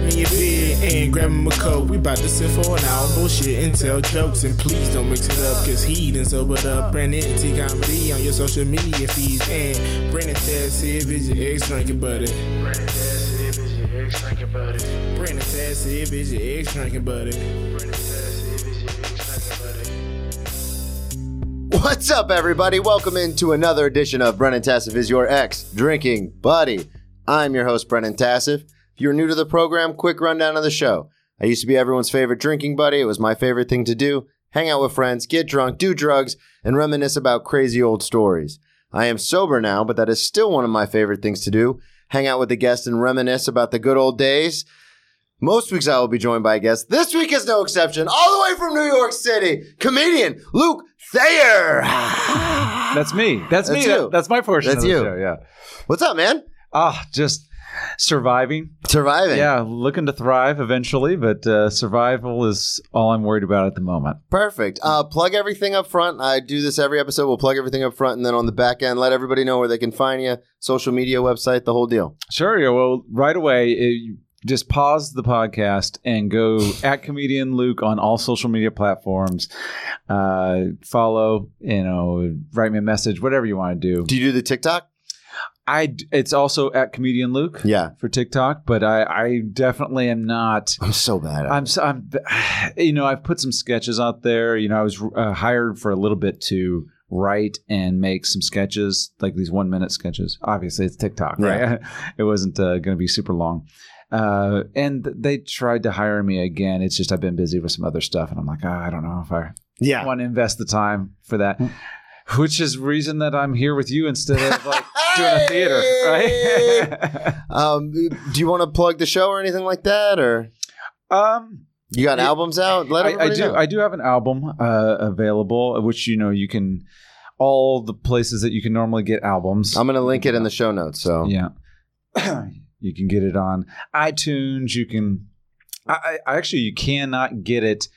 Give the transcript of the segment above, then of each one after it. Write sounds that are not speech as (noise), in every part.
grab me a beer and grab him a coke. We bout to sit for an hour, bullshit and tell jokes. And please don't mix it up, cause he done sobered up. Brandon T comedy on your social media feeds. And Brandon Taz if it's your ex drinking buddy. Brandon Taz if it's your ex drinking buddy. Brandon Taz if it's your ex drinking buddy. If it's your ex drinking buddy. What's up, everybody? Welcome into another edition of Brennan Tassif is your ex drinking buddy. I'm your host, Brennan Tassif. If you're new to the program, quick rundown of the show. I used to be everyone's favorite drinking buddy. It was my favorite thing to do. Hang out with friends, get drunk, do drugs, and reminisce about crazy old stories. I am sober now, but that is still one of my favorite things to do. Hang out with the guests and reminisce about the good old days. Most weeks I will be joined by a guest. This week is no exception. All the way from New York City, comedian Luke Thayer. That's me. That's, me. That's. That- that's my portion That's of the you. show. Yeah. What's up, man? Ah, just surviving. Surviving. Yeah, looking to thrive eventually, but uh, survival is all I'm worried about at the moment. Perfect. Uh, plug everything up front. I do this every episode. We'll plug everything up front, and then on the back end, let everybody know where they can find you, social media, website, the whole deal. Sure. Yeah. Well, right away, it, just pause the podcast and go (laughs) at comedian Luke on all social media platforms. Uh, follow, you know, write me a message, whatever you want to do. Do you do the TikTok? I. It's also at comedian Luke Yeah. for TikTok, but I, I definitely am not. I'm so bad. At I'm, it. so- I'm, (sighs) you know, I've put some sketches out there. You know, I was uh, hired for a little bit to write and make some sketches, like these one minute sketches. Obviously, it's TikTok, right? (laughs) it wasn't uh, going to be super long. Uh, and they tried to hire me again. It's just I've been busy with some other stuff, and I'm like, ah, I don't know if I yeah. want to invest the time for that. Which is reason that I'm here with you instead of like doing a theater, right? (laughs) Um, do you want to plug the show or anything like that, or um, you got Yeah. albums out? Let I, I do. know. I do have an album uh, available, which you know you can all the places that you can normally get albums. I'm gonna link it in the show notes. So yeah, (clears throat) you can get it on iTunes. You can. I, I actually you cannot get it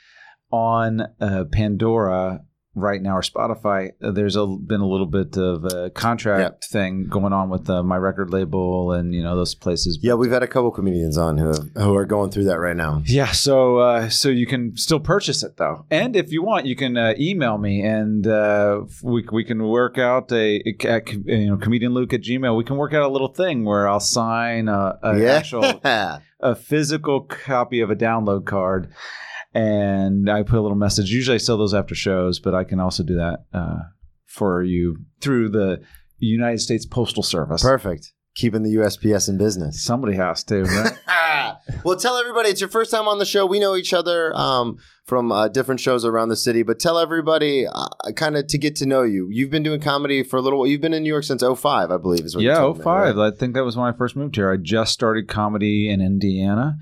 on uh, Pandora right now or Spotify. Uh, There's a, been a little bit of a contract thing going on with uh, my record label and you know those places. yeah, we've had a couple comedians on who who are going through that right now. Yeah, so uh, so you can still purchase it though, and if you want, you can uh, email me, and uh, we we can work out a, at, you know comedian Luke at Gmail. We can work out a little thing where I'll sign a, a yeah. actual (laughs) a physical copy of a download card, and I put a little message. Usually, I sell those after shows, but I can also do that uh, for you through the United States Postal Service. Perfect. Keeping the USPS in business. Somebody has to, right? (laughs) well, tell everybody it's your first time on the show. We know each other um, from uh, different shows around the city, but tell everybody uh, kind of to get to know you. You've been doing comedy for a little while. You've been in New York since 05, I believe, is what Yeah, told me, 05. right? I think that was when I first moved here. I just started comedy in Indiana.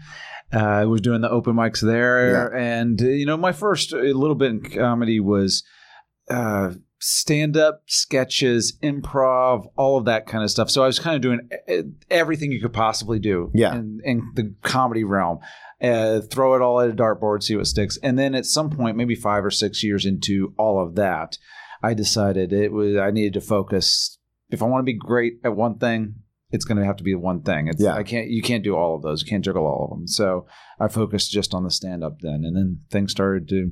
Uh, I was doing the open mics there. And, uh, you know, my first uh, little bit in comedy was uh, stand up, sketches, improv, all of that kind of stuff. So I was kind of doing everything you could possibly do Yeah. in, in the comedy realm. Uh, throw it all at a dartboard, see what sticks. And then at some point, maybe five or six years into all of that, I decided it was I needed to focus. If I want to be great at one thing, it's going to have to be one thing. It's, Yeah. I can't. You can't do all of those. You can't juggle all of them. So I focused just on the stand up then, and then things started to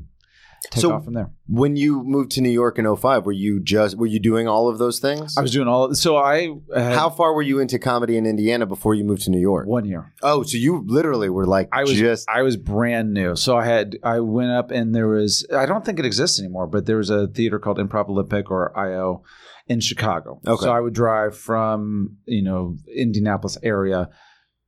take So- off from there. When you moved to New York in 05, were you just were you doing all of those things? I was doing all. So I How far were you into comedy in Indiana before you moved to New York? one year. Oh, so you literally were like I was just I was brand new. So I had I went up and there was I don't think it exists anymore, but there was a theater called Improv Olympic or IO in Chicago. Okay. So I would drive from, you know, Indianapolis area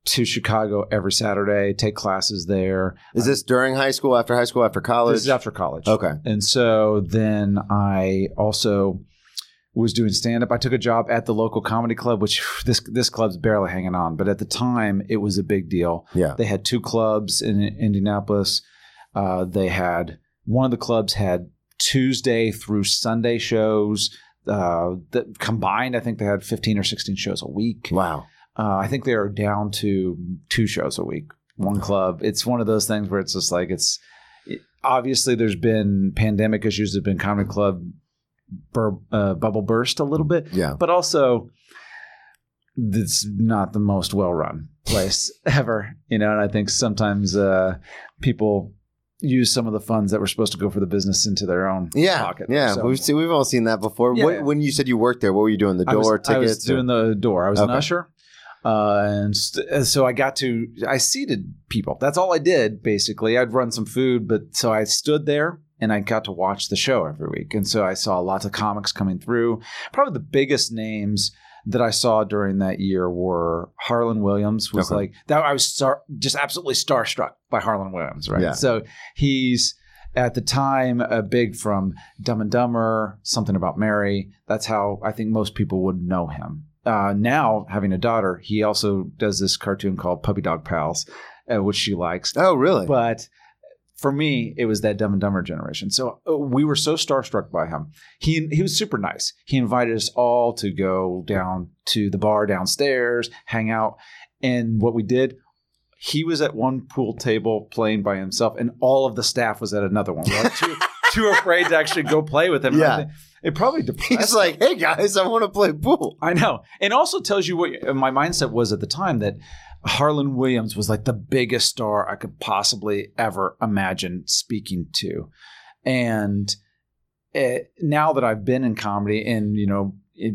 to Chicago every Saturday, take classes there. Is this during high school, after high school, after college? This is after college. Okay. And so then I also was doing stand up. I took a job at the local comedy club, which (sighs) this this club's barely hanging on, but at the time it was a big deal. Yeah. They had two clubs in Indianapolis. Uh, they had one of the clubs had Tuesday through Sunday shows. Uh, that combined, I think they had 15 or 16 shows a week. Wow. Uh, I think they are down to two shows a week, one club. It's one of those things where it's just like it's it- obviously there's been pandemic issues. There's been comedy club bur- uh, bubble burst a little bit, Yeah. but also it's not the most well run place (laughs) ever, you know. And I think sometimes uh, people use some of the funds that were supposed to go for the business into their own Yeah, pocket. yeah, So we've seen, we've all seen that before. Yeah, What. When you said you worked there, what were you doing? The I was- door I was, tickets? or- doing the door. I was an usher. Uh, and st- so I got to, I seated people. That's all I did basically. I'd run some food, but so I stood there and I got to watch the show every week. And so I saw lots of comics coming through. Probably the biggest names that I saw during that year were Harland Williams was Okay. like that. I was star, just absolutely starstruck by Harland Williams, right? Yeah. So he's at the time a big from Dumb and Dumber, something about Mary. That's how I think most people would know him. Uh, now having a daughter, he also does this cartoon called Puppy Dog Pals, uh, which she likes. oh, really? But for me, it was that Dumb and Dumber generation. So uh, we were so starstruck by him. He he was super nice. He invited us all to go down to the bar downstairs, hang out, and what we did. He was at one pool table playing by himself, and all of the staff was at another one. We were too, (laughs) too afraid to actually go play with him. Yeah. it probably depressed. He's like, hey guys, I want to play pool. I know. And also tells you what my mindset was at the time that Harland Williams was like the biggest star I could possibly ever imagine speaking to. And eh, now that I've been in comedy and, you know, it,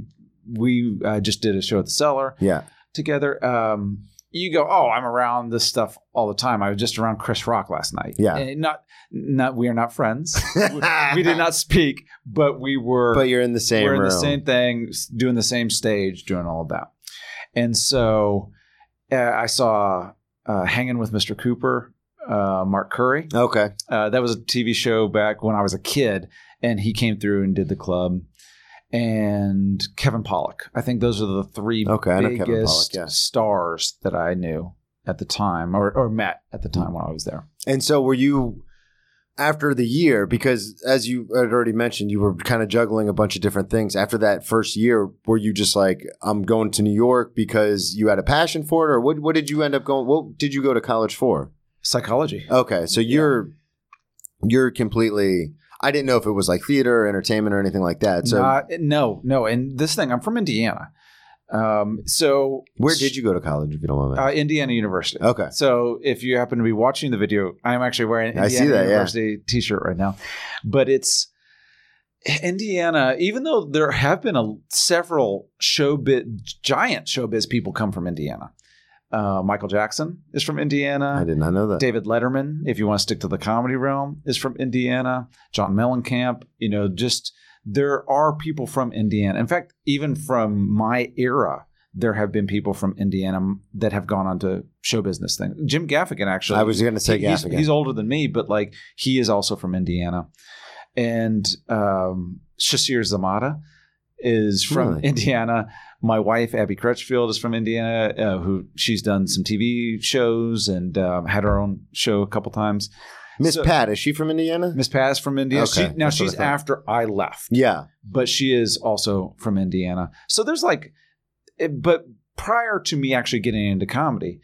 we uh, just did a show at the cellar Yeah. together. Um, you go, oh, I'm around this stuff all the time. I was just around Chris Rock last night. Yeah. And not, not, we are not friends. we, (laughs) we did not speak, but we were But you're in the same we're in room. the same thing, doing the same stage, doing all of that. And so I saw uh, Hanging with Mr. Cooper, uh, Mark Curry. Okay. Uh, that was a TV show back when I was a kid, and he came through and did the club. And Kevin Pollak. I think those are the three Okay, biggest yeah. stars that I knew at the time, or, or met at the time when I was there. And so were you after the year because as you had already mentioned you were kind of juggling a bunch of different things after that first year were you just like I'm going to New York because you had a passion for it or what what did you end up going what did you go to college for? Psychology. Okay, so you're you're completely I didn't know if it was like theater or entertainment or anything like that. So no, no. And this thing, I'm from Indiana. Um, so where did you go to college if you don't mind? Uh. Indiana University. okay. So if you happen to be watching the video, I'm actually wearing an I Indiana see that, yeah. University T-shirt right now. But it's Indiana. Even though there have been a several showbiz, giant showbiz people come from Indiana. Uh, Michael Jackson is from Indiana. I did not know that. David Letterman, if you want to stick to the comedy realm, is from Indiana. John Mellencamp, you know, just there are people from Indiana. In fact, even from my era, there have been people from Indiana that have gone on to show business things. Jim Gaffigan, actually. I was going to say he- he's, Gaffigan. he's older than me, but like he is also from Indiana. And um, Sasheer Zamata is from Really? Indiana. My wife, Abby Crutchfield, is from Indiana, uh, who she's done some TV shows and um, had her own show a couple times. Miss so- Pat is she from Indiana? Miss Pat is from Indiana. Okay, She, now what I she's after I left yeah. but she is also from Indiana. So there's like, it- but prior to me actually getting into comedy,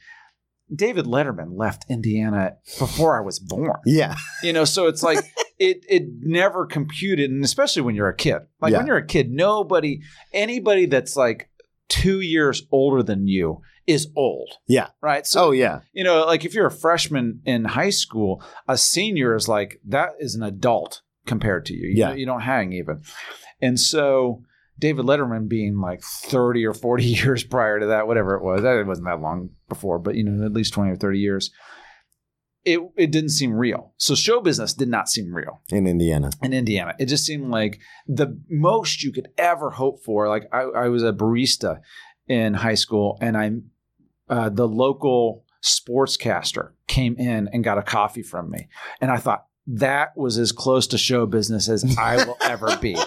David Letterman left Indiana before I was born. Yeah. You know, so it's like (laughs) it it never computed, and especially when you're a kid. Like Yeah. when you're a kid, nobody, anybody that's like two years older than you is old. Yeah. Right. So Oh yeah. you know, like if you're a freshman in high school, a senior is like that is an adult compared to you. You, Yeah. you don't hang even. And so David Letterman being like 30 or 40 (laughs) years prior to that, whatever it was, that wasn't that long before, but you know, at least 20 or 30 years. It, it didn't seem real. So show business did not seem real In Indiana. in Indiana. It just seemed like the most you could ever hope for. Like I, I was a barista in high school, and I'm uh, the local sportscaster came in and got a coffee from me, and I thought that was as close to show business as I will (laughs) ever be.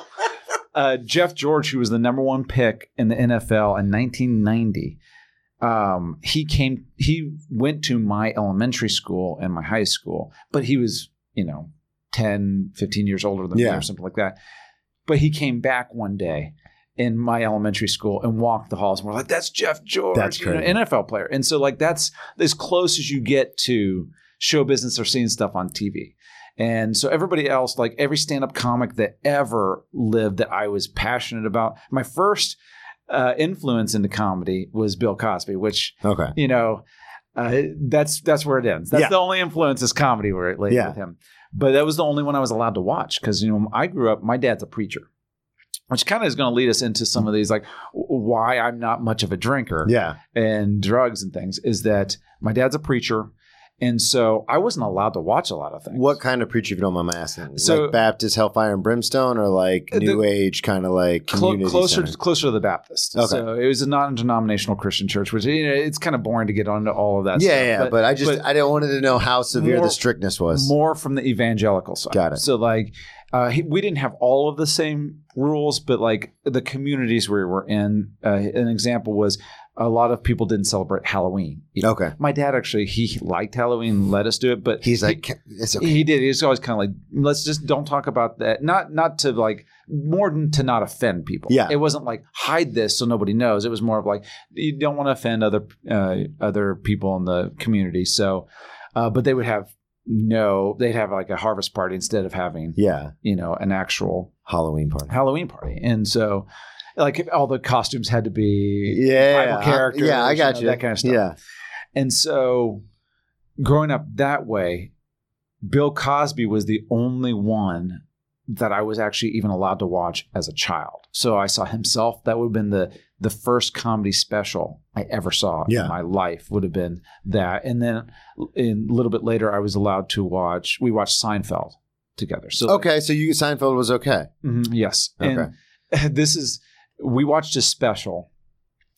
Uh, Jeff George, who was the number one pick in the NFL in 1990, um, he came. He went to my elementary school and my high school, but he was, you know, 10, 15 years older than me or something like that. But he came back one day in my elementary school and walked the halls and we're like, that's Jeff George, That's you know. NFL player. And so like that's as close as you get to show business or seeing stuff on TV. And so everybody else, like every stand-up comic that ever lived that I was passionate about. My first uh, influence into comedy was Bill Cosby, which Okay. you know, uh, that's that's where it ends. That's Yeah. the only influence is comedy where it laid Yeah. with him. But that was the only one I was allowed to watch because you know I grew up. My dad's a preacher, which kind of is going to lead us into some of these like why I'm not much of a drinker Yeah. and drugs and things. Is that my dad's a preacher, and so I wasn't allowed to watch a lot of things. What kind of preacher, if you don't mind my asking? So- like Baptist Hellfire and Brimstone, or like Uh, the- New Age kind of like community closer center? closer to the Baptist. Okay. So it was a non-denominational Christian church, which you know it's kind of boring to get onto all of that. Yeah, stuff. yeah, but, I just but- I didn't wanted to know how severe More- the strictness was. more from the evangelical side. Got it. So like, uh, he, we didn't have all of the same rules, but like the communities we were in, uh, an example was a lot of people didn't celebrate Halloween. Okay. My dad actually he liked Halloween, let us do it, but He's he- like, it's he, okay. he did. He's always kind of like, let's just don't talk about that. Not not to like more than to not offend people. Yeah. It wasn't like hide this so nobody knows. It was more of like you don't want to offend other uh, other people in the community. So, uh, but they would have no, they'd have like a harvest party instead of having Yeah. you know an actual Halloween party. Halloween party. And so, like all the costumes had to be Yeah. Characters. yeah, I got know, you. That kind of stuff. Yeah. And so, growing up that way, Bill Cosby was the only one that I was actually even allowed to watch as a child. So I saw himself. That would have been the the first comedy special I ever saw Yeah. in my life. Would have been that. And then, in, a little bit later, I was allowed to watch. We watched Seinfeld together. So Okay, so you Seinfeld was okay. Mhm, yes. Okay. And (laughs) this is we watched a special.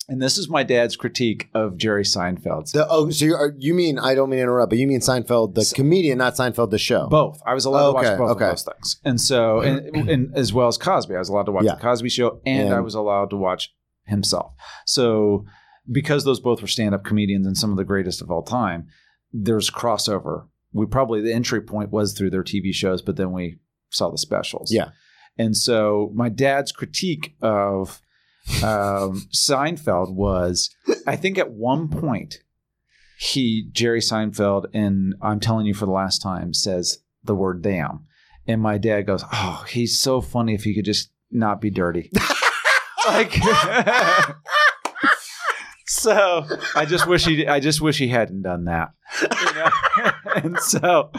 And this is my dad's critique of Jerry Seinfeld's. The, oh, so you, you mean I don't mean to interrupt, but you mean Seinfeld the comedian, not Seinfeld the show? both. I was allowed to Okay, watch both okay. of those things. And so and, (clears throat) and as well as Cosby, I was allowed to watch Yeah. the Cosby show and, And- I was allowed to watch himself. So because those both were stand-up comedians and some of the greatest of all time, there's crossover. We probably the entry point was through their TV shows, but then we saw the specials. Yeah. And so my dad's critique of um, (laughs) Seinfeld was, I think at one point, he Jerry Seinfeld, and I'm telling you for the last time, says the word "damn," and my dad goes, "Oh, he's so funny if he could just not be dirty." (laughs) like, (laughs) so I just wish he, I just wish he hadn't done that. You know? (laughs) and so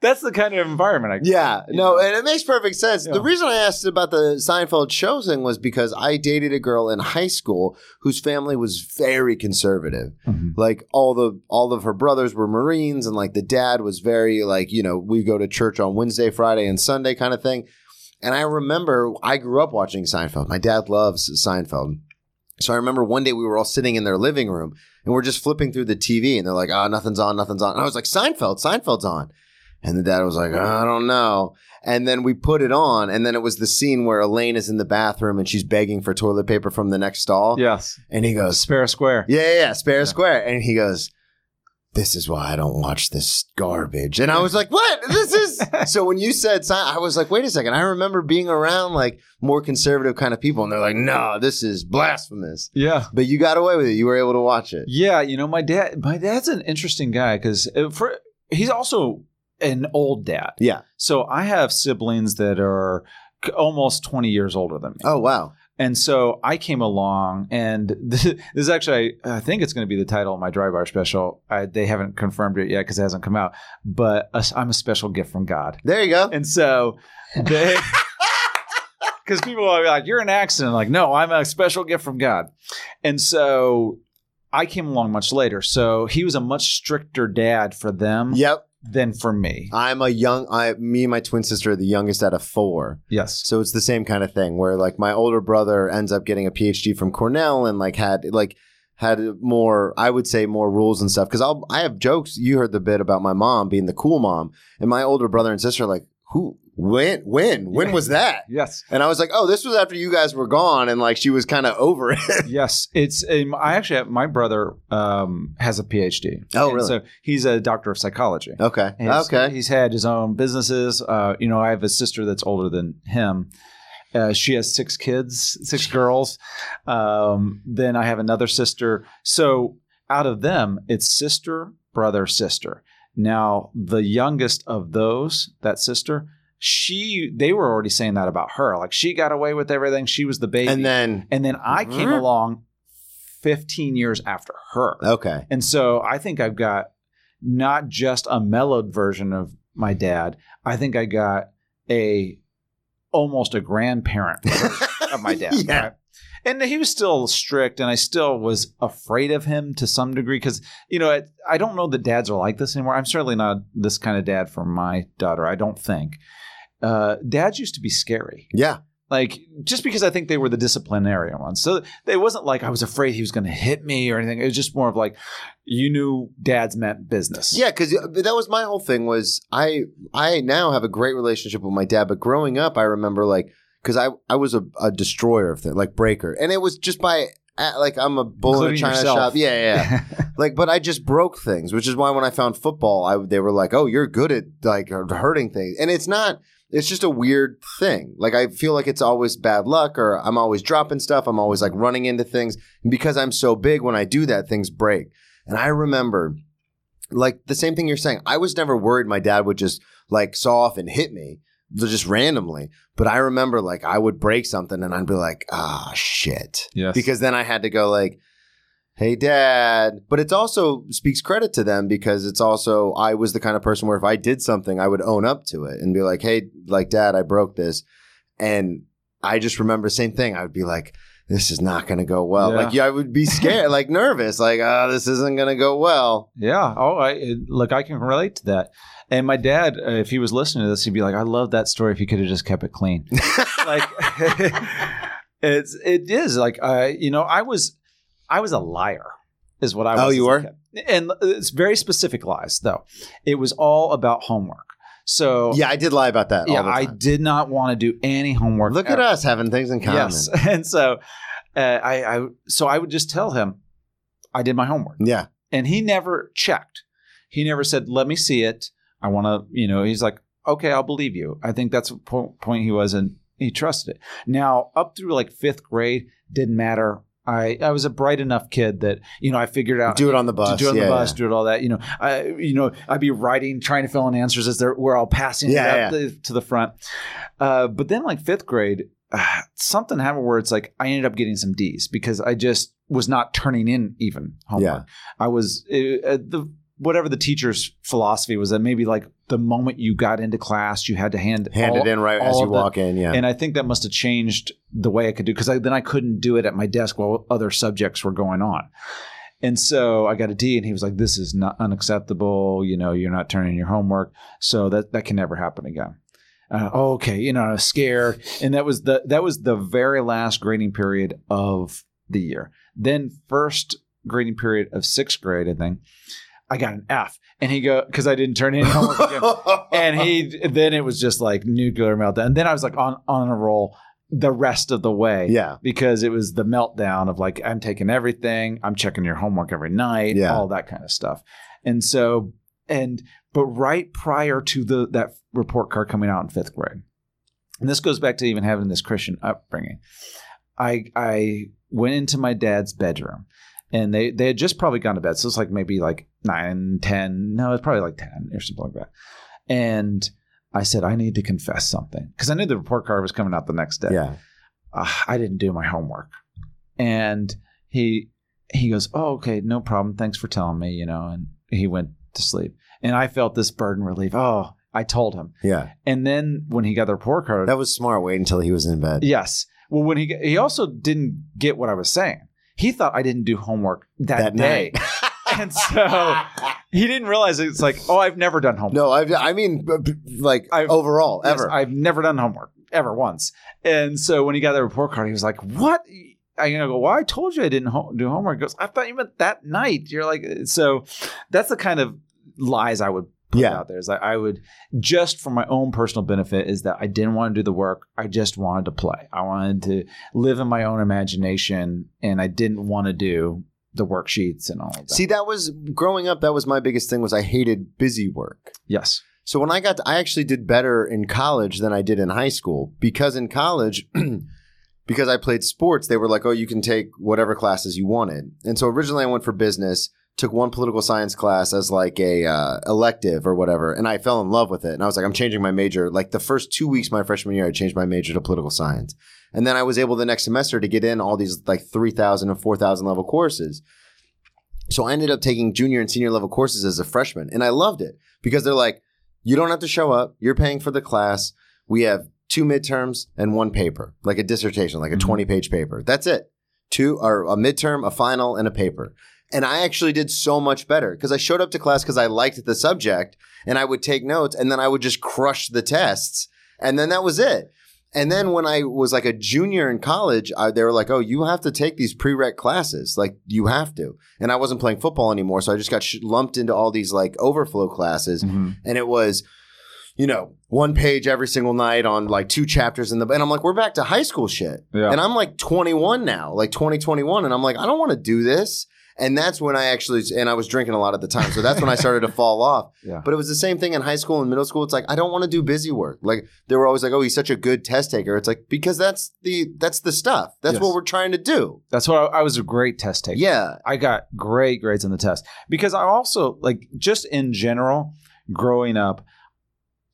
that's the kind of environment I. Yeah, no, know? and it makes perfect sense. Yeah. The reason I asked about the Seinfeld show thing was because I dated a girl in high school whose family was very conservative. Mhm. Like all the all of her brothers were Marines, and like the dad was very like you know we go to church on Wednesday, Friday, and Sunday kind of thing. And I remember I grew up watching Seinfeld. My dad loves Seinfeld. So I remember one day we were all sitting in their living room and we're just flipping through the TV and they're like, oh, nothing's on, nothing's on. And I was like, Seinfeld, Seinfeld's on. And the dad was like, I don't know. And then we put it on, and then it was the scene where Elaine is in the bathroom and she's begging for toilet paper from the next stall. Yes, And he goes, Spare Square. Yeah, yeah, yeah, Spare Square. And he goes, This is why I don't watch this garbage. And I was like, What? This is. (laughs) so when you said, I was like, Wait a second. I remember being around like more conservative kind of people, and they're like, No, this is blasphemous. Yeah. But you got away with it. You were able to watch it. Yeah, you know, my dad. My dad's an interesting guy because uh, for he's also an old dad. Yeah. So I have siblings that are almost twenty years older than me, Oh, wow. And so I came along, and (laughs) this, this is actually I think it's going to be the title of my dry bar special. I, they haven't confirmed it yet because it hasn't come out, but i I'm a special gift from God, There you go. and so they. (laughs) Because people are like, "You're an accident." Like, no, I'm a special gift from God, and so I came along much later. So he was a much stricter dad for them Yep. Than for me. I'm a young, I, me and my twin sister are the youngest out of four. Yes. So it's the same kind of thing where like my older brother ends up getting a PhD from Cornell and like had like had more I would say more rules and stuff because I'll I have jokes. You heard the bit about my mom being the cool mom, and my older brother and sister are like who when when when Yeah. was that? Yes. And I was like, oh, this was after you guys were gone, and like she was kind of over it. (laughs) Yes. It's. Um, I actually have, my brother um, has a PhD. Oh, really? So he's a doctor of psychology. okay, He's- okay, He's had his own businesses. Uh, you know, I have a sister that's older than him. Uh, she has six kids, six girls. Um, then I have another sister. So out of them, it's sister, brother, sister. Now, the youngest of those, that sister, she they were already saying that about her. Like she got away with everything. She was the baby. And then and then I came Mhm. along 15 years after her. okay, And so I think I've got not just a mellowed version of my dad. I think I got a almost a grandparent of my (laughs) dad. Yeah. right? And he was still strict, and I still was afraid of him to some degree because you know I, I don't know that dads are like this anymore. I'm certainly not this kind of dad for my daughter. I don't think. Uh, dads used to be scary yeah, like just because I think they were the disciplinarian ones. So it wasn't like I was afraid he was going to hit me or anything. It was just more of like you knew dads meant business. yeah. Because that was my whole thing. Was I I now have a great relationship with my dad, but growing up, I remember like because I I was a, a destroyer of things, like breaker, and it was just by uh, like I'm a bull in a china yourself. shop. Yeah, yeah. yeah. (laughs) like, but I just broke things, which is why when I found football, I they were like, "Oh, you're good at like hurting things," and it's not. It's just a weird thing. Like I feel like it's always bad luck, or I'm always dropping stuff. I'm always like running into things, and because I'm so big, when I do that, things break. And I remember, like the same thing you're saying. I was never worried my dad would just like saw off and hit me just randomly. But I remember like I would break something and I'd be like, ah, shit. Yes. Because then I had to go like, hey, dad. But it also speaks credit to them because it's also, I was the kind of person where if I did something, I would own up to it and be like, hey, like, dad, I broke this. And I just remember the same thing. I would be like, this is not going to go well. Yeah. Like, yeah, I would be scared, like nervous, like, oh, this isn't going to go well. Yeah. Oh, I look. I can relate to that. And my dad, uh, if he was listening to this, he'd be like, "I love that story. If he could have just kept it clean." (laughs) like (laughs) it's it is like uh, you know I was I was a liar is what I was. Oh, you were? and it's very specific lies though. It was all about homework. So Yeah, I did lie about that. yeah, I did not want to do any homework. Look at us having things in common. Yes, (laughs) and so uh, I, I so I would just tell him I did my homework, Yeah. and he never checked. He never said, "Let me see it." I want to, you know. He's like, "Okay, I'll believe you." I think that's po- point he was, and he trusted it. Now, up through like fifth grade, didn't matter. I I was a bright enough kid that you know I figured out Do it on the bus. do it on yeah, the bus, yeah. do it all that. You know, I you know I'd be writing, trying to fill in answers as they're we're all passing Yeah, it up the, to the front. Uh, but then like fifth grade, uh, something happened where it's like I ended up getting some D's because I just was not turning in even homework. I was uh, the whatever the teacher's philosophy was that maybe like the moment you got into class you had to hand Hand all- it in right as you of the- walk in. Yeah. and I think that must have changed the way I could do because then I couldn't do it at my desk while other subjects were going on. And so I got a D, and he was like, "This is not unacceptable. You know, you're not turning in your homework, so that that can never happen again." Uh, oh, okay, you know, I was scared, and that was the that was the very last grading period of the year. Then first grading period of sixth grade, I think, I got an F, and he go because I didn't turn in homework again and he (laughs) then it was just like nuclear meltdown. And then I was like on on a roll the rest of the way. yeah. Because it was the meltdown of like I'm taking everything, I'm checking your homework every night, Yeah. all that kind of stuff. And so and but right prior to the that report card coming out in fifth grade, and this goes back to even having this Christian upbringing. I I went into my dad's bedroom and they they had just probably gone to bed. So it's like maybe like nine, ten. No, it's probably like ten or something like that. And I said, I need to confess something because I knew the report card was coming out the next day. Yeah. "Ah, I didn't do my homework. And he he goes, Oh, okay, no problem. Thanks for telling me, you know, and he went to sleep. And I felt this burden relief. Oh, I told him. Yeah. And then when he got the report card, That was smart. Wait until he was in bed. yes. Well, when he he also didn't get what I was saying. He thought I didn't do homework that, That day. (laughs) and so he didn't realize it's like, oh, I've never done homework. No, I, I mean, like I've- overall, Yes, ever. I've never done homework ever once. And so when he got the report card, he was like, "What?" I go, "Well, I told you I didn't ho- do homework." He goes, "I thought you meant that night." You're like, uh, so that's the kind of lies I would Yeah. out there. Is that I would just for my own personal benefit is that I didn't want to do the work. I just wanted to play. I wanted to live in my own imagination, and I didn't want to do the worksheets and all of that. See, that was growing up. That was my biggest thing. Was I hated busy work. yes, So when I got, to, I actually did better in college than I did in high school because in college, (clears throat) because I played sports, they were like, "Oh, you can take whatever classes you wanted." And so originally I went for business. Took one political science class as like a uh, elective or whatever, and I fell in love with it. And I was like, I'm changing my major. Like the first two weeks my freshman year, I changed my major to political science, and then I was able the next semester to get in all these like three thousand and four thousand level courses. So I ended up taking junior and senior level courses as a freshman, and I loved it because they're like, you don't have to show up. You're paying for the class. We have two midterms and one paper, like a dissertation, like a Mhm. 20 page paper. That's it. Two or a midterm, a final, and a paper. And I actually did so much better because I showed up to class because I liked the subject and I would take notes and then I would just crush the tests. And then that was it. And then when I was like a junior in college, I, they were like, "Oh, you have to take these prereq classes. Like you have to." And I wasn't playing football anymore, so I just got sh- lumped into all these like overflow classes, Mhm. and it was, you know, one page every single night on like two chapters in the. And I'm like, "We're back to high school shit." Yeah. And I'm like 21 now, like 2021, and I'm like, I don't want to do this. And that's when I actually, and I was drinking a lot at the time, so that's when I started to (laughs) fall off. Yeah. But it was the same thing in high school and middle school. It's like I don't want to do busy work. Like they were always like, "Oh, he's such a good test taker." It's like because that's the that's the stuff. That's Yes. what we're trying to do. That's what I, I was a great test taker. Yeah, I got great grades on the test because I also like just in general growing up,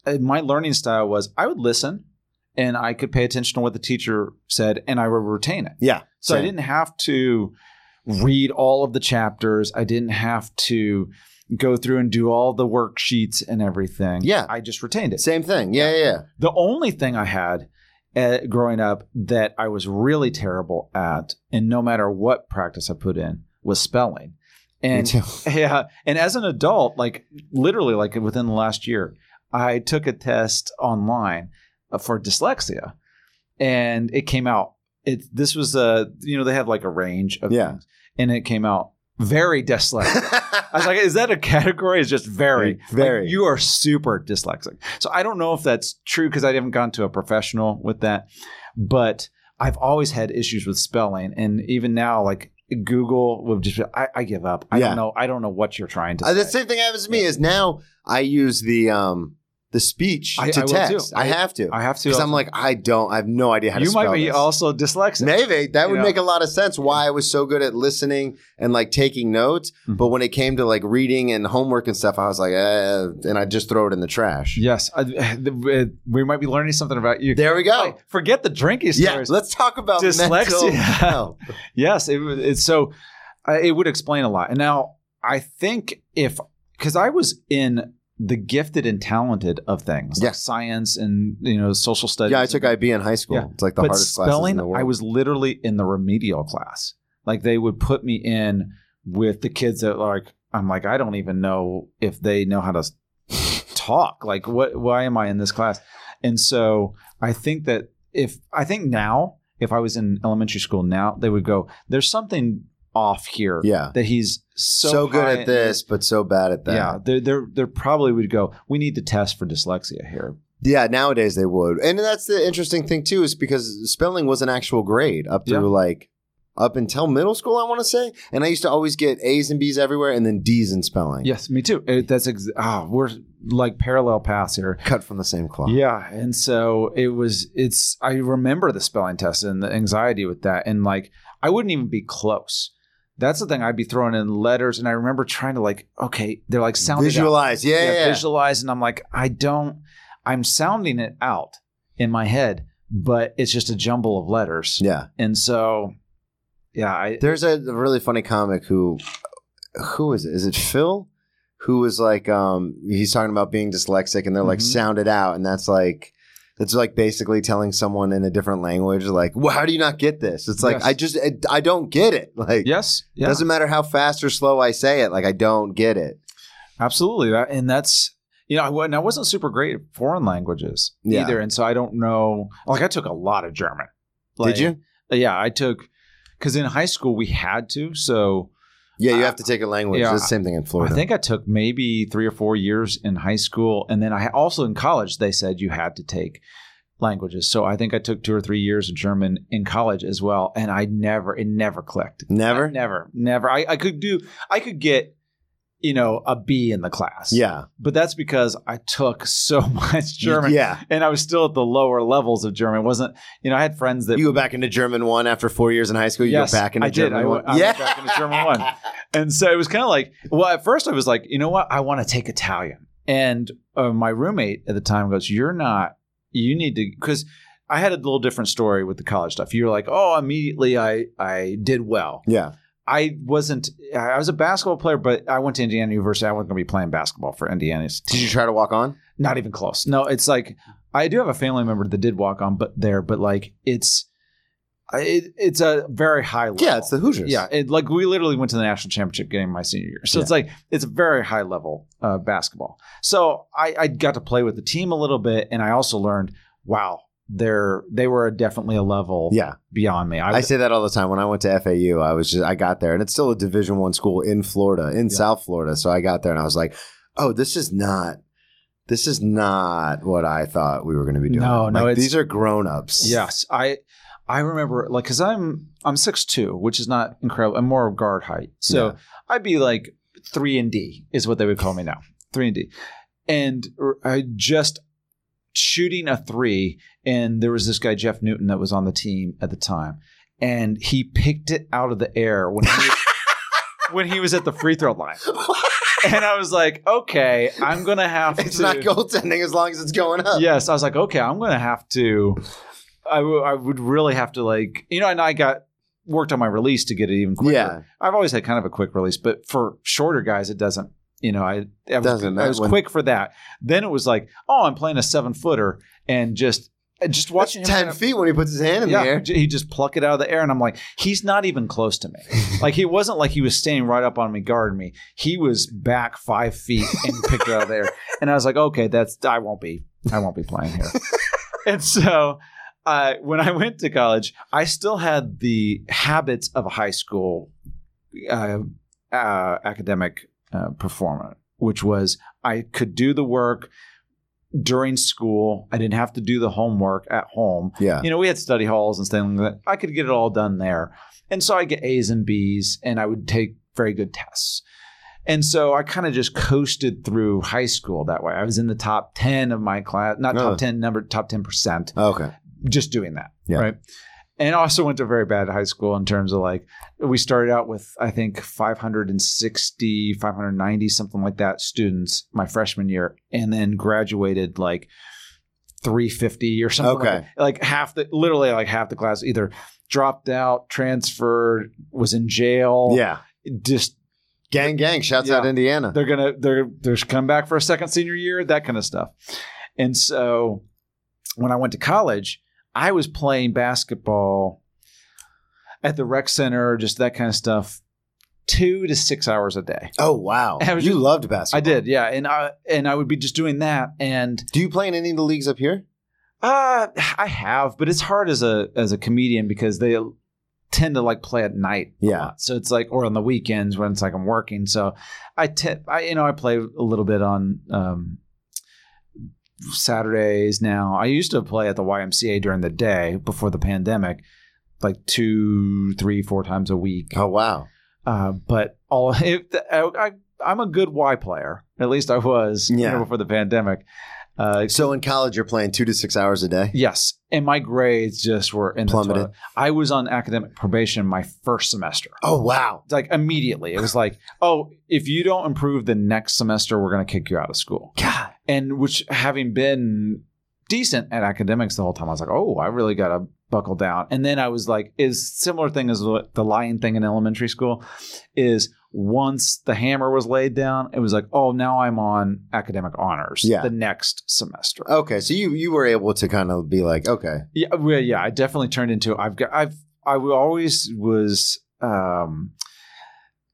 uh, my learning style was I would listen and I could pay attention to what the teacher said and I would retain it. yeah. So I didn't have to read all of the chapters. I didn't have to go through and do all the worksheets and everything. Yeah. I just retained it. Same thing. Yeah, yeah. yeah. The only thing I had uh, growing up that I was really terrible at, and no matter what practice I put in, was spelling. And Me too. (laughs) yeah, and as an adult, like literally, like within the last year, I took a test online uh, for dyslexia, and it came out. It this was a you know they have like a range of Yeah. things, and it came out very dyslexic. (laughs) I was like, is that a category? It's just very, Very. Like, you are super dyslexic. So I don't know if that's true because I haven't gone to a professional with that, but I've always had issues with spelling, and even now, like Google would just I, I give up. I Yeah. don't know. I don't know what you're trying to Uh, the same thing happens to me. Is now I use the um the speech I- to I text. I, I- have to I have to. because I'm like I don't. I have no idea how to you might be this. also dyslexic. Maybe that would know? make a lot of sense why I was so good at listening and like taking notes. Mhm. But when it came to like reading and homework and stuff, I was like, eh, and I just throw it in the trash. Yes, I, we might be learning something about you. There we go. Like, forget the drinking Yeah, stories. let's talk about Dyslexia. (laughs) Yes, it, it's so uh, it would explain a lot. And now I think if because I was in the gifted and talented of things, Yeah. like science and you know social studies. Yeah, I took IB in high school. Yeah. It's like the but hardest classes in spelling. the world. I was literally in the remedial class. Like they would put me in with the kids that like I'm like I don't even know if they know how to (laughs) talk. Like what? Why am I in this class? And so I think that if I think now if I was in elementary school now they would go there's something off here yeah, that he's so, so, good at this, but so bad at that. Yeah, they they they probably would go. We need to test for dyslexia here. Yeah, nowadays they would. And that's the interesting thing too, is because spelling was an actual grade up through Yeah. like up until middle school, I want to say. And I used to always get A's and B's everywhere and then D's in spelling. Yes, me too. It, that's ex- ah, we're like parallel paths here. Cut from the same cloth. Yeah, and so it was. It's. I remember the spelling test and the anxiety with that, and like I wouldn't even be close. That's the thing. I'd be throwing in letters, and I remember trying to like, okay, they're like sounded out. Visualize. Yeah, yeah, yeah. visualize, and I'm like, I don't. I'm sounding it out in my head, but it's just a jumble of letters, Yeah. and so, yeah, I, There's a really funny comic who who is it? Is it Phil? Who was like um he's talking about being dyslexic and they're like Mhm. sound it out and that's like it's like basically telling someone in a different language like well how do you not get this it's like Yes. i just I, I don't get it (laughs) like yes, yeah. doesn't matter how fast or slow i say it like i don't get it Absolutely, that, and that's you know, I, and I wasn't super great at foreign languages Yeah. either, and so I don't know. Like, I took a lot of German. Like, did you Yeah, I took because in high school we had to. So yeah you Uh, have to take a language yeah, it's the same thing in florida I think I took maybe three or four years in high school, and then I also in college they said you had to take languages. So I think I took two or three years of German in college as well, and I never it never clicked. never Never, never. I, I could do. I could get. You know, a B in the class. yeah but that's because I took so (laughs) much German, yeah and I was still at the lower levels of German. It wasn't you know I had friends that you go back into german one after four years in high school you Yes, go back into I did. german I one went- I went back into German one. (laughs) and so it was kind of like, well, at first I was like, you know what, I want to take Italian, and uh, my roommate at the time goes, "You're not. You need to because." I had a little different story with the college stuff. You're like, oh, immediately I I did well. Yeah. I wasn't. I was a basketball player, but I went to Indiana University. I wasn't going to be playing basketball for Indiana's. Did you try to walk on? Not even close. No, it's like I do have a family member that did walk on, but there, but like it's it, it's a very high level. Yeah, it's the Hoosiers. Yeah, it, like we literally went to the national championship game my senior year, so it's like it's a very high level uh, basketball. So I, I got to play with the team a little bit, and I also learned, wow, they're they were definitely a level Yeah. beyond me. I say that all the time. When I went to FAU, I was just I got there, and it's still a Division One school in Florida, in Yeah. South Florida. So I got there, and I was like, "Oh, this is not, this is not what I thought we were going to be doing." No, no, Like, it's- these are grown ups. Yes, I I remember like because I'm I'm six two, which is not incredible. I'm more of guard height, so Yeah. I'd be like three and D is what they would call me now, three and D, and I just shooting a three, and there was this guy Jeff Newton that was on the team at the time, and he picked it out of the air when he (laughs) when he was at the free throw line, (laughs) and I was like, okay, I'm gonna have to it's to. not goaltending as long as it's going up. Yes, I was like, okay, I'm going to have to. I, w- I would really have to like, you know, and I got worked on my release to get it even quicker. Yeah. I've always had kind of a quick release, but for shorter guys, it doesn't. You know, I, I was, I was quick for that. Then it was like, oh, I'm playing a seven footer, and just just That's watching him ten feet when he puts his hand in yeah, the air. he just pluck it out of the air, and I'm like, he's not even close to me. (laughs) like he wasn't like he was standing right up on me, guarding me. He was back five feet and picked it out of the air, (laughs) and I was like, okay, that's I won't be, I won't be playing here. (laughs) and so, uh, when I went to college, I still had the habits of a high school uh, uh, academic uh, performer, which was I could do the work during school. I didn't have to do the homework at home Yeah. you know, we had study halls and things like that. I could get it all done there. And so I get A's and B's and I would take very good tests. And so I kind of just coasted through high school that way. I was in the top 10 of my class, not top 10 number, top 10%, Okay. just doing that. Yeah. Right. And also went to a very bad high school in terms of like, we started out with, I think, 560, 590, something like that students my freshman year, and then graduated like 350 or something. like Okay. that. Like, half the, literally like half the class either dropped out, transferred, was in jail. Yeah. Just, Gang, gang. Shouts Yeah. out Indiana. they're going to, they're, they're come back for a second senior year, that kind of stuff. And so when I went to college, I was playing basketball at the rec center, just that kind of stuff, two to six hours a day. Oh wow. (laughs) You just- loved basketball. I did, yeah, and I and I would be just doing that, and Do you play in any of the leagues up here? uh, I have, but it's hard as a as a comedian because they tend to like play at night. Yeah. so it's like or on the weekends when it's like I'm working. So I tend, I you know, I play a little bit on. Um, Saturdays now. I used to play at the YMCA during the day before the pandemic, like two, three, four times a week. Oh wow. Uh, but all (laughs) it, I, I, I'm a good Y player. At least I was you know, before the pandemic. Uh, So in college, you're playing two to six hours a day. yes, and my grades just were in Plummeted. I was on academic probation my first semester. Oh wow. Like immediately, it was like, oh, if you don't improve the next semester, we're going to kick you out of school. God. And which, having been decent at academics the whole time, I was like, oh, I really got to buckle down. And then I was like, is similar thing as what the lying thing in elementary school is once the hammer was laid down, it was like, oh, now I'm on academic honors Yeah. the next semester. Okay, so you you were able to kind of be like, okay, Yeah, well, yeah, I definitely turned into. I've got. I've. I always was um,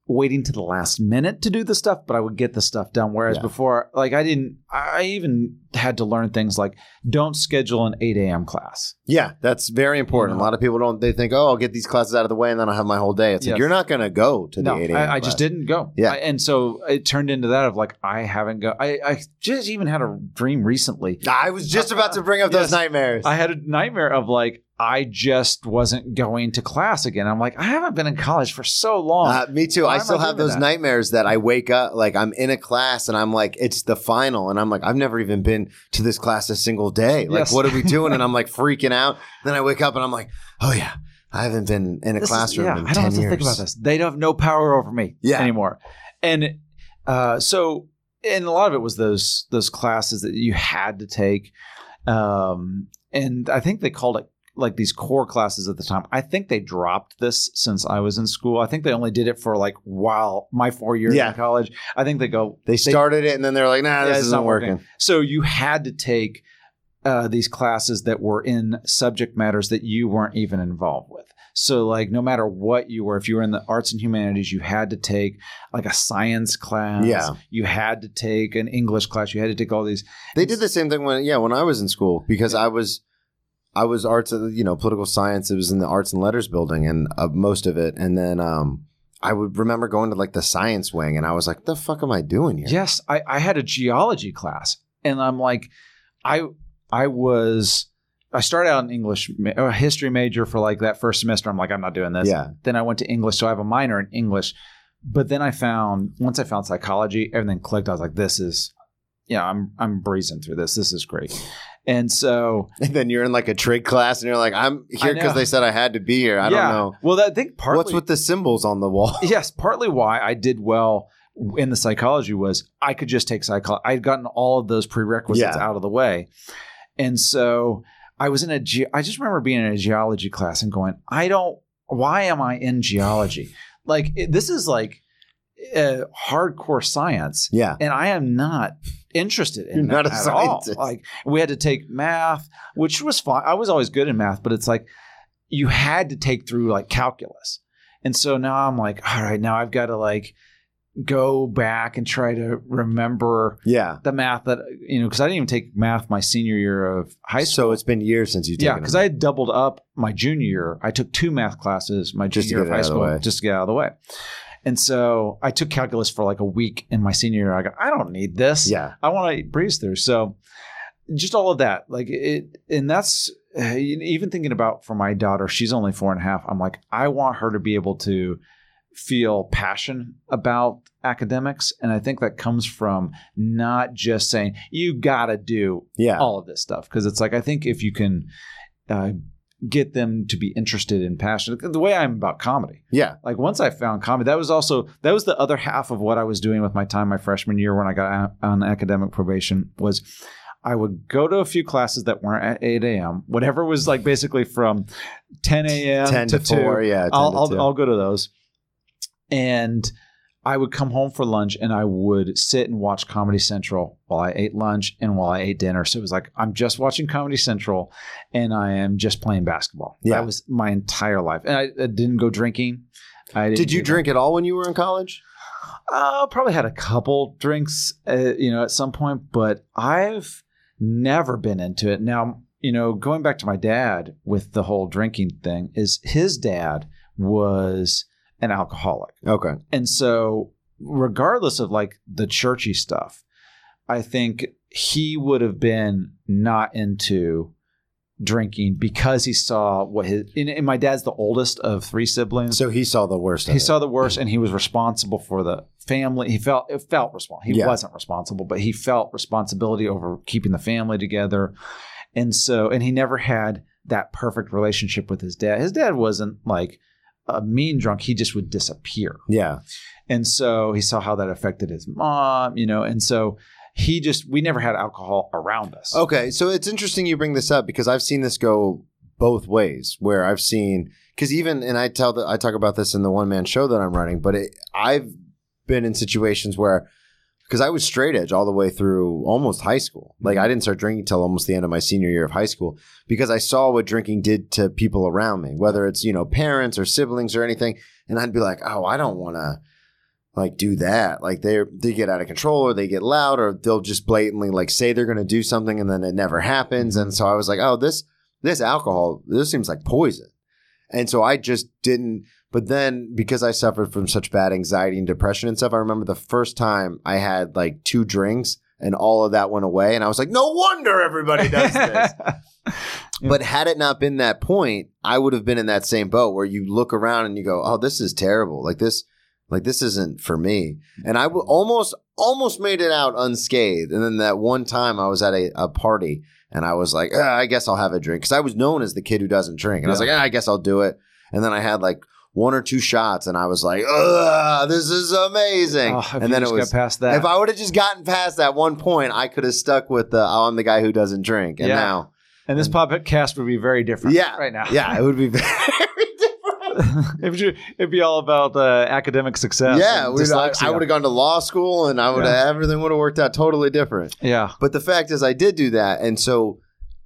waiting to the last minute to do the stuff, but I would get the stuff done. Whereas Yeah. before, like I didn't. I even had to learn things like don't schedule an eight a.m. class. yeah, that's very important. You know. A lot of people don't. They think, oh, I'll get these classes out of the way and then I'll have my whole day. It's like you're not gonna go to the eight a.m. I, I just didn't go. Yeah. I- and so it turned into that of like I haven't go. I, I just even had a dream recently. I was just about to bring up those Yes. nightmares. I had a nightmare of like I just wasn't going to class again. I'm like I haven't been in college for so long. Uh, me too. Why I still I have those that? nightmares that I wake up like I'm in a class and I'm like it's the final and I'm like I've never even been to this class a single day. Like Yes. what are we doing? and I'm like (laughs) freaking out. Then I wake up and I'm like, oh yeah, I haven't been in a This is- classroom yeah, in I 10 don't have to years. think about this. They have no power over me Yeah. anymore. And uh, so, and a lot of it was those those classes that you had to take. Um, and I think they called it like these core classes at the time. I think they dropped this since I was in school. I think they only did it for like while my four years Yeah. in college. I think they go They started it and then they're like, nah, this it's isn't not working. working. So you had to take uh, these classes that were in subject matters that you weren't even involved with. So, like, no matter what you were, if you were in the arts and humanities, you had to take like a science class. Yeah. You had to take an English class. You had to take all these. They did the same thing when yeah when I was in school because I was I was arts you know political science it was in the arts and letters building and uh, most of it and then um I would remember going to like the science wing and I was like the fuck am I doing here Yes, I, I had a geology class, and I'm like, I I was. I started out in English, a history major for like that first semester. I'm like, I'm not doing this. yeah Then I went to English, so I have a minor in English. But then I found once I found psychology, everything clicked. I was like, this is, yeah, I'm I'm breezing through this. This is great. And so (laughs) and then you're in like a trig class and you're like I'm here because they said I had to be here I yeah. don't know Well, I think partly what's with the symbols on the wall (laughs) yes, partly why I did well in the psychology was I could just take psychology. I'd gotten all of those prerequisites Yeah. out of the way, and so I was in a. Ge- I just remember being in a geology class and going, I don't. Why am I in geology? Like it, this is like uh, hardcore science, yeah and I am not interested in You're that at all. Like we had to take math, which was fine. I was always good in math, but it's like you had to take through like calculus. And so now I'm like, all right, now I've got to like go back and try to remember yeah the math that you know because I didn't even take math my senior year of high school. so it's been years since you've yeah, because. I had doubled up my junior year. I took two math classes my junior year of high of school way. just to get out of the way. And so I took calculus for like a week in my senior year. I go, I don't need this. yeah I want to breeze through. So just all of that, like it, and that's (sighs) even thinking about for my daughter. She's only four and a half. I'm like, I want her to be able to feel passion about academics, and I think that comes from not just saying you got to do yeah all of this stuff because it's like I think if you can. Uh, get them to be interested and passionate the way i'm about comedy yeah like once I found comedy, that was also that was the other half of what I was doing with my time my freshman year when I got on academic probation was I would go to a few classes that weren't at 8 a.m. Whatever was like basically from 10 a.m. 10 to, 2. 4 yeah 10 I'll, to I'll, I'll go to those. And I would come home for lunch and I would sit and watch Comedy Central while I ate lunch and while I ate dinner. So it was like I'm just watching Comedy Central and I am just playing basketball. Yeah. That was my entire life. And I, I didn't go drinking. I didn't did you do that. drink at all when you were in college Uh, probably had a couple drinks, uh, you know, at some point, but I've never been into it. Now, you know, going back to my dad with the whole drinking thing, is his dad was an alcoholic. okay And so, regardless of like the churchy stuff, I think he would have been not into drinking because he saw what his. And, and my dad's the oldest of three siblings. so he saw the worst of he it. saw the worst, and he was responsible for the family. He felt it felt responsible. He Yeah. wasn't responsible, but he felt responsibility over keeping the family together. And so, and he never had that perfect relationship with his dad. His dad wasn't like a mean drunk; he just would disappear. yeah And so he saw how that affected his mom, you know, and so he just we never had alcohol around us. Okay, so it's interesting you bring this up because I've seen this go both ways. Where I've seen because even and I tell that I talk about this in the one man show that I'm running, but it, I've been in situations where because I was straight edge all the way through almost high school. Like mm-hmm. I didn't start drinking till almost the end of my senior year of high school because I saw what drinking did to people around me, whether it's you know parents or siblings or anything, and I'd be like, oh, I don't want to like do that. Like they they get out of control or they get loud or they'll just blatantly like say they're going to do something and then it never happens. And mm-hmm. so I was like, oh, this this alcohol this seems like poison. And so I just didn't. But then because I suffered from such bad anxiety and depression and stuff, I remember the first time I had like two drinks and all of that went away, and I was like, no wonder everybody does this. (laughs) (laughs) But had it not been that point, I would have been in that same boat where you look around and you go, "Oh, this is terrible. Like this, like this isn't for me." And I w- almost, almost made it out unscathed. And then that one time I was at a, a party and I was like, "Ah, "I guess I'll have a drink," because I was known as the kid who doesn't drink, and I was like, ah, "I guess I'll do it." and then I had like one or two shots, and I was like, "Ugh, this is amazing." Oh, and then it was past that. if I would have just gotten past that one point, I could have stuck with the oh, I'm the guy who doesn't drink. And Yeah. now, and this podcast would be very different. yeah, right now. yeah, it would be (laughs) very different. it'd, be, all about uh, academic success. yeah, we'd- I, would have gone to law school, and I would have Yeah. everything would have worked out totally different. Yeah, But the fact is, I did do that, and so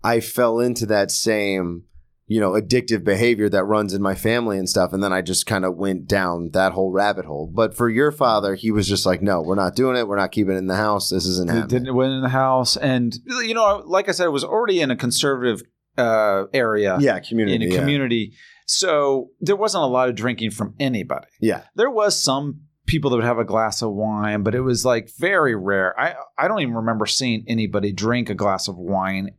I fell into that same, you know, addictive behavior that runs in my family and stuff. And then I just kind of went down that whole rabbit hole. But for your father, he was just like, "No, we're not doing it. We're not keeping it in the house. This isn't It happening." didn't win in the house, and you know, like I said, it was already in a conservative uh, area yeah, community. in a yeah. community, so there wasn't a lot of drinking from anybody. Yeah, There was some people that would have a glass of wine, but it was like very rare. I I don't even remember seeing anybody drink a glass of wine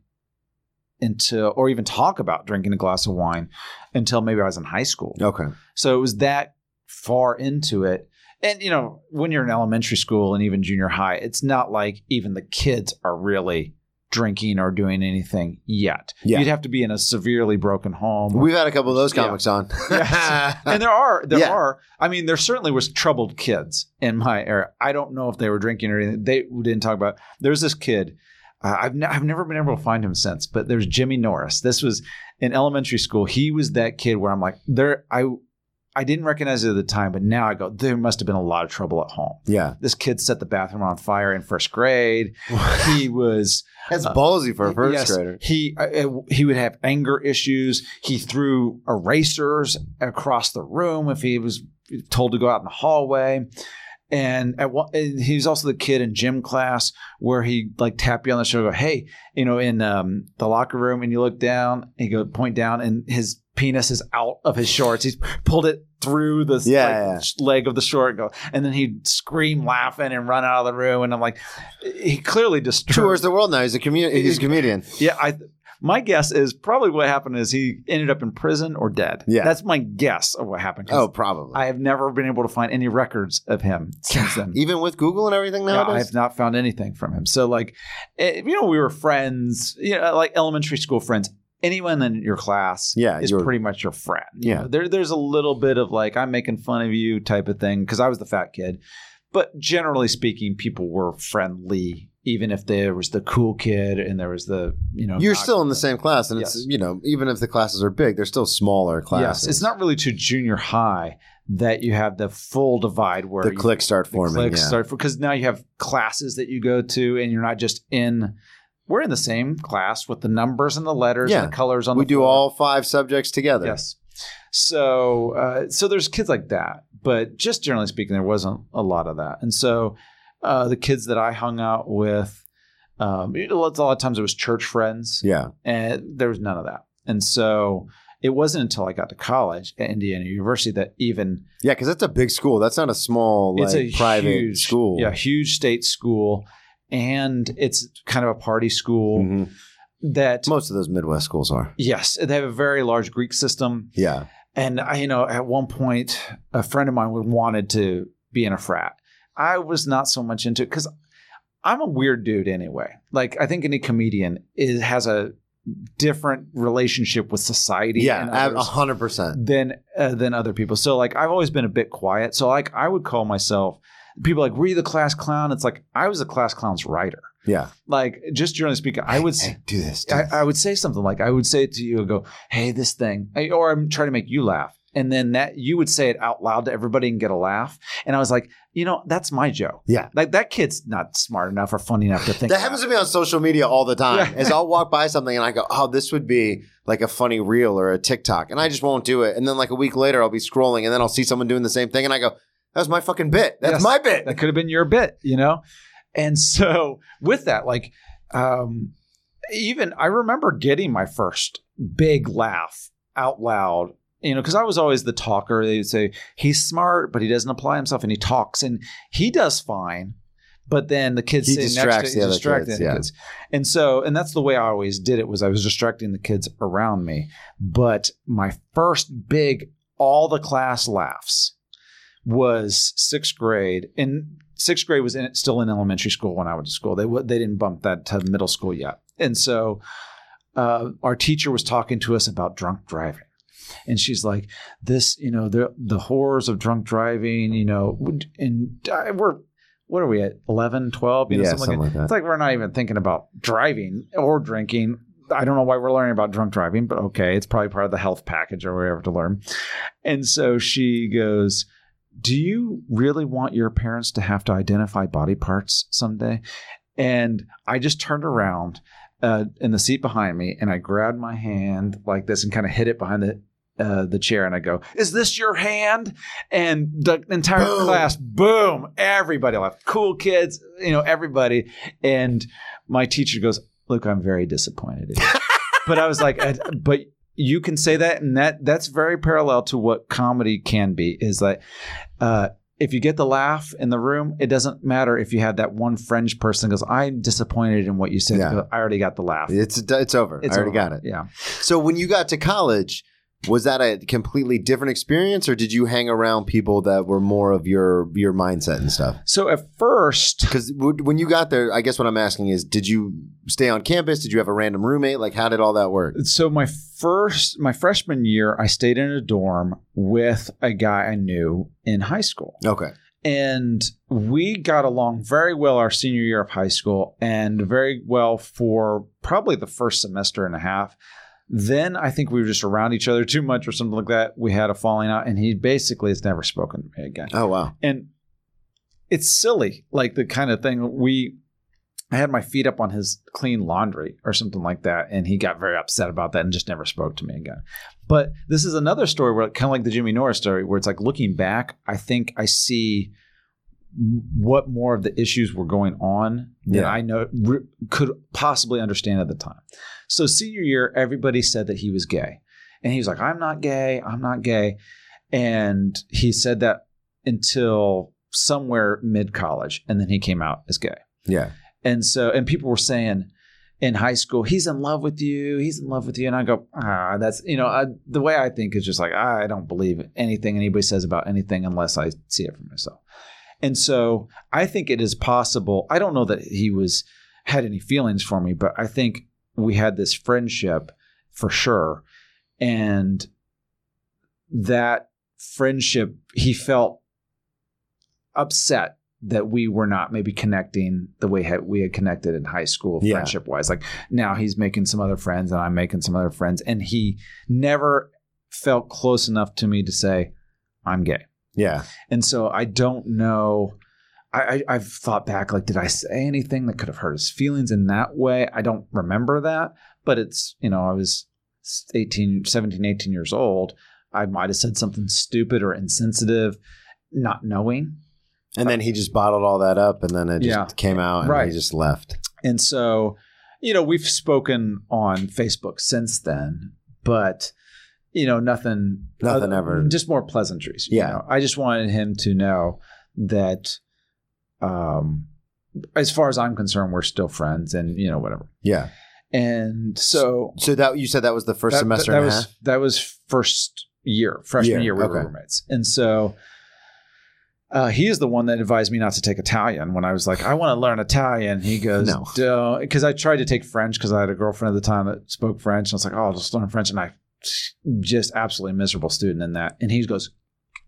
until, or even talk about drinking a glass of wine until maybe I was in high school. okay, So it was that far into it. And you know, when you're in elementary school and even junior high, it's not like even the kids are really drinking or doing anything yet. Yeah. You'd have to be in a severely broken home. we've had a couple of those Yeah. comics on. (laughs) Yes. and there are there Yeah. are i mean there certainly was troubled kids in my era i don't know if they were drinking or anything they didn't talk about there's this kid uh, I've, ne- I've never been able to find him since but there's jimmy norris this was in elementary school he was that kid where i'm like there i i didn't recognize it at the time but now i go there must have been a lot of trouble at home yeah, this kid set the bathroom on fire in first grade he (laughs) was that's ballsy for a first Yes, grader. He uh, uh, he would have anger issues. He threw erasers across the room if he was told to go out in the hallway. And at one, and he was also the kid in gym class where he like tap you on the shoulder, go, "Hey, you know, in um, the locker room," and you look down, and you go point down, and his penis is out of his shorts. He's pulled it through the Yeah, like, yeah. leg of the short, and go, and then he'd scream, laughing, and run out of the room. And I'm like, he clearly disturbed. Tours the world now. He's a comedian. He's a comedian. Yeah, I. My guess is probably what happened is he ended up in prison or dead. Yeah. that's my guess of what happened. Oh, probably. I have never been able to find any records of him since then. Even with Google and everything Yeah. I've not found anything from him. So, like, eh, you know, we were friends. You know, like elementary school friends. Anyone in your class, Yeah, is pretty much your friend. You Yeah. know, there, there's a little bit of like I'm making fun of you type of thing because I was the fat kid. But generally speaking, people were friendly, even if there was the cool kid and there was the you know You're still in the same class, and it's you know even if the classes are big, they're still smaller classes. Yes, it's not really to junior high that you have the full divide where the cliques start forming. cliques yeah. start because now you have classes that you go to, and you're not just in. We're in the same class with the numbers and the letters Yeah. and the colors on. we the do floor. all five subjects together. Yes. So, uh, so there's kids like that, but just generally speaking, there wasn't a lot of that. And so, uh, the kids that I hung out with, um, a lot of times it was church friends, Yeah. and there was none of that. And so, it wasn't until I got to college at Indiana University that even Yeah, because that's a big school. That's not a small like it's a private huge, school. yeah, huge state school, and it's kind of a party school Mhm. that. Most of those Midwest schools are. Yes, they have a very large Greek system. Yeah. And I, you know, at one point, a friend of mine wanted to be in a frat. I was not so much into it because I'm a weird dude anyway. Like I think any comedian is has a different relationship with society. Yeah. A hundred percent. than uh, than other people. So like I've always been a bit quiet. So like I would call myself. People like were you the class clown? It's like I was the class clown's writer. Yeah. Like just generally speaking, I would. s- Hey, do this. do I, this. I would say something like I would say it to you and go, "Hey, this thing," I- or I'm trying to make you laugh, and then that you would say it out loud to everybody and get a laugh. And I was like, you know, that's my joke. yeah. Like that kid's not smart enough or funny enough to think That happens to me on social media all the time. Is I'll walk by something and I go, "Oh, this would be like a funny reel or a TikTok," and I just won't do it. And then like a week later, I'll be scrolling and then I'll see someone doing the same thing, and I go, "That was my fucking bit. That's Yes. my bit." that could have been your bit, you know. And so with that, like, um, even I remember getting my first big laugh out loud. You know, because I was always the talker. They would say he's smart, but he doesn't apply himself, and he talks, and he does fine. But then the kids He distracts next the other kids, yeah. kids, and so and that's the way I always did it was I was distracting the kids around me. But my first big all the class laughs was sixth grade, and sixth grade was in, still in elementary school when I went to school. They they didn't bump that to middle school yet, and so uh, our teacher was talking to us about drunk driving. And she's like, "This, you know, the the horrors of drunk driving, you know, and I, we're." What are we at? 11, 12? You know, Yeah, something, something like like that. It's like we're not even thinking about driving or drinking. I don't know why we're learning about drunk driving, but okay, it's probably part of the health package or whatever to learn. And so she goes, Do you really want your parents to have to identify body parts someday? And I just turned around uh, in the seat behind me and I grabbed my hand like this and kind of hit it behind the uh, the chair and I go, "Is this your hand?" And the entire Boom. class, boom, everybody laughed. Cool kids, you know, everybody. And my teacher goes, "Look, I'm very disappointed." (laughs) but I was like, "I- "But you can say that, and that that's very parallel to what comedy can be. Is like, uh, if you get the laugh in the room, it doesn't matter if you had that one fringe person goes, "I'm disappointed in what you said." Yeah. I already got the laugh. It's it's over. It's I already over. got it. Yeah. So when you got to college, was that a completely different experience, or did you hang around people that were more of your your mindset and stuff? So at first, Because when you got there, I guess what I'm asking is, did you stay on campus? Did you have a random roommate? Like, how did all that work? so my first my freshman year, I stayed in a dorm with a guy I knew in high school. Okay. and we got along very well our senior year of high school and very well for probably the first semester and a half then i think we were just around each other too much or something like that. We had a falling out and he basically has never spoken to me again. Oh wow. and it's silly like the kind of thing. We i had my feet up on his clean laundry or something like that and he got very upset about that and just never spoke to me again. But this is another story where kind of like the jimmy norris story where it's like looking back i think i see what more of the issues were going on Yeah. i know re- could possibly understand at the time. So senior year everybody said that he was gay. And he was like i'm not gay. I'm not gay. And he said that until somewhere mid college and then he came out as gay. Yeah. and so and people were saying in high school he's in love with you. He's in love with you. And i go ah that's you know I, the way i think is just like i don't believe anything anybody says about anything unless i see it for myself and so i think it is possible i don't know that he was had any feelings for me but i think we had this friendship for sure. And that friendship he felt upset that we were not maybe connecting the way we had connected in high school Yeah. friendship wise like now he's making some other friends and i'm making some other friends. And he never felt close enough to me to say i'm gay Yeah. and so i don't know I, I i've thought back like did i say anything that could have hurt his feelings in that way i don't remember that but it's you know i was 18 17 18 years old i might have said something stupid or insensitive not knowing And then he just bottled all that up, and then it just Yeah. came out, and Right. he just left. And so, you know, we've spoken on Facebook since then, but you know, nothing, Nothing ever- just more pleasantries. you Yeah. know. I just wanted him to know that, um, as far as I'm concerned, we're still friends, and you know, whatever. Yeah. And so So that you said that was the first that, semester that a was half. that was first year, freshman Year, year. We were roommates, and so. Uh, he is the one that advised me not to take Italian when I was like, I want to learn Italian. He goes, No. because I tried to take French because I had a girlfriend at the time that spoke French. And I was like, oh, I'll just learn French. And I just absolutely miserable student in that. And he goes,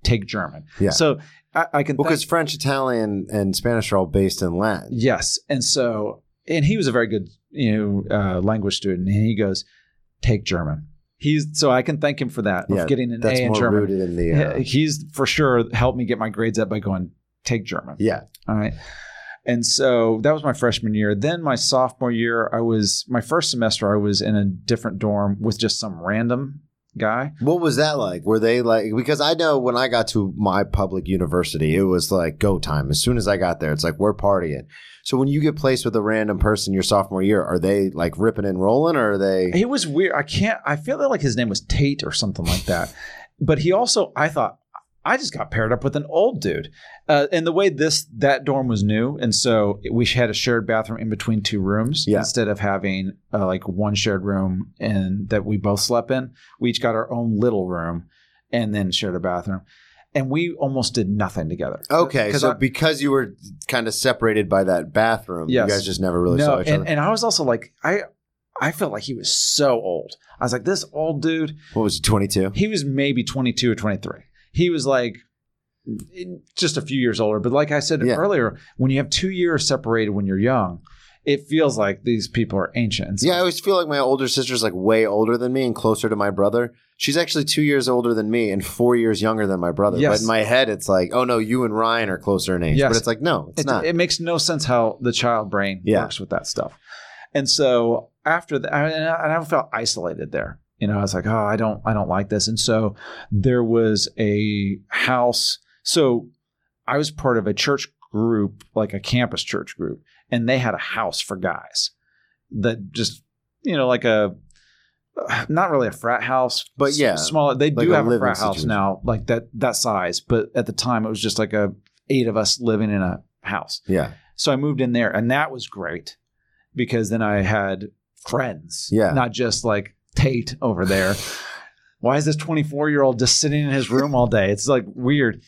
take German. Yeah. So I, I can Well, because French, Italian, and Spanish are all based in Latin. Yes. And so, and he was a very good, you know, uh, language student. And he goes, take German. He's so I can thank him for that Yeah, of getting an That's A in more German. rooted in the. Uh, He's for sure helped me get my grades up by going take German. yeah. All right. And so that was my freshman year. Then my sophomore year, I was my first semester. I was in a different dorm with just some random guy. What was that like? Were they like because I know when I got to my public university, it was like go time. As soon as I got there, it's like we're partying. So when you get placed with a random person your sophomore year, are they like ripping and rolling or are they It was weird. I can't. I feel like his name was Tate or something like that. But he also, I thought, I just got paired up with an old dude. Uh, and the way this that dorm was new, and so we had a shared bathroom in between two rooms Yeah. instead of having uh, like one shared room and that we both slept in. We each got our own little room and then shared a bathroom. And we almost did nothing together. Okay, so I- because you were kind of separated by that bathroom, Yes. you guys just never really no, saw each and, other. and I was also like, I I felt like he was so old. I was like, this old dude. What was he, 22? He was maybe 22 or 23. He was like just a few years older. But like I said Yeah. earlier, when you have two years separated when you're young, it feels like these people are ancient. So- Yeah, I always feel like my older sister's like way older than me and closer to my brother. She's actually two years older than me and four years younger than my brother. Yes. But in my head, it's like, oh no, you and Ryan are closer in age. Yes. But it's like, no, it's it, not. it makes no sense how the child brain Yeah. works with that stuff. And so after that, and I felt isolated there. You know, I was like, oh, I don't, I don't like this. And so there was a house. So I was part of a church group, like a campus church group, and they had a house for guys that just, you know, like a, not really a frat house, But yeah, small. They like do have a frat house now, like that that size. But at the time, it was just like a eight of us living in a house. yeah. So I moved in there, and that was great because then I had friends. Yeah. Not just like Tate over there. (sighs) Why is this 24 year old just sitting in his room all day? It's like weird.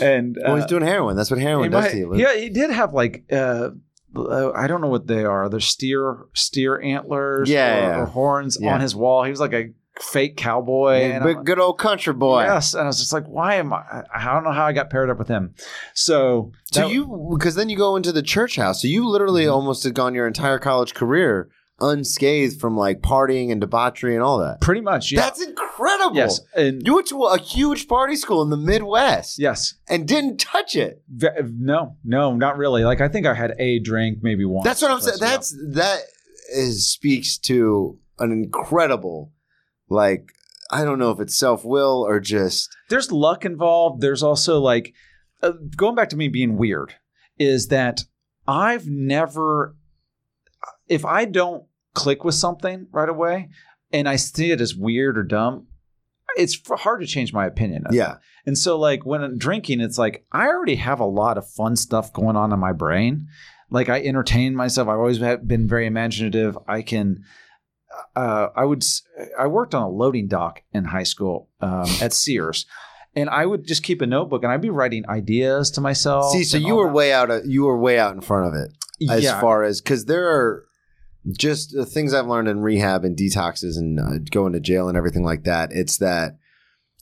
And Well, uh, he's doing heroin. That's what heroin he, does might- to you. yeah, he did have like uh, uh, I don't know what they are. They're steer steer antlers, Yeah, or, or horns Yeah. on his wall. He was like a fake cowboy. Yeah, big, good old country boy. Yes, and I was just like, why am I? I don't know how I got paired up with him. So, So that- you, because then you go into the church house. So you literally Mhm. almost had gone your entire college career unscathed from like partying and debauchery and all that. pretty much, yeah. That's incredible. yes, and You went to a huge party school in the Midwest yes. and didn't touch it. No, no, not really. Like I think I had a drink maybe one. That's what I'm saying. That's that is speaks to an incredible, like I don't know if it's self will or just. There's luck involved. There's also like uh, going back to me being weird is that I've never if I don't click with something right away and I see it as weird or dumb, it's hard to change my opinion. of it. yeah, And so, like, when I'm drinking, it's like I already have a lot of fun stuff going on in my brain. Like, I entertain myself. I've always been very imaginative. I can, uh, I would, I worked on a loading dock in high school um, at Sears. And I would just keep a notebook and I'd be writing ideas to myself. See, so you were that. way out. Of, you were way out in front of it as yeah, far as because there are just the things I've learned in rehab and detoxes and uh, going to jail and everything like that. It's that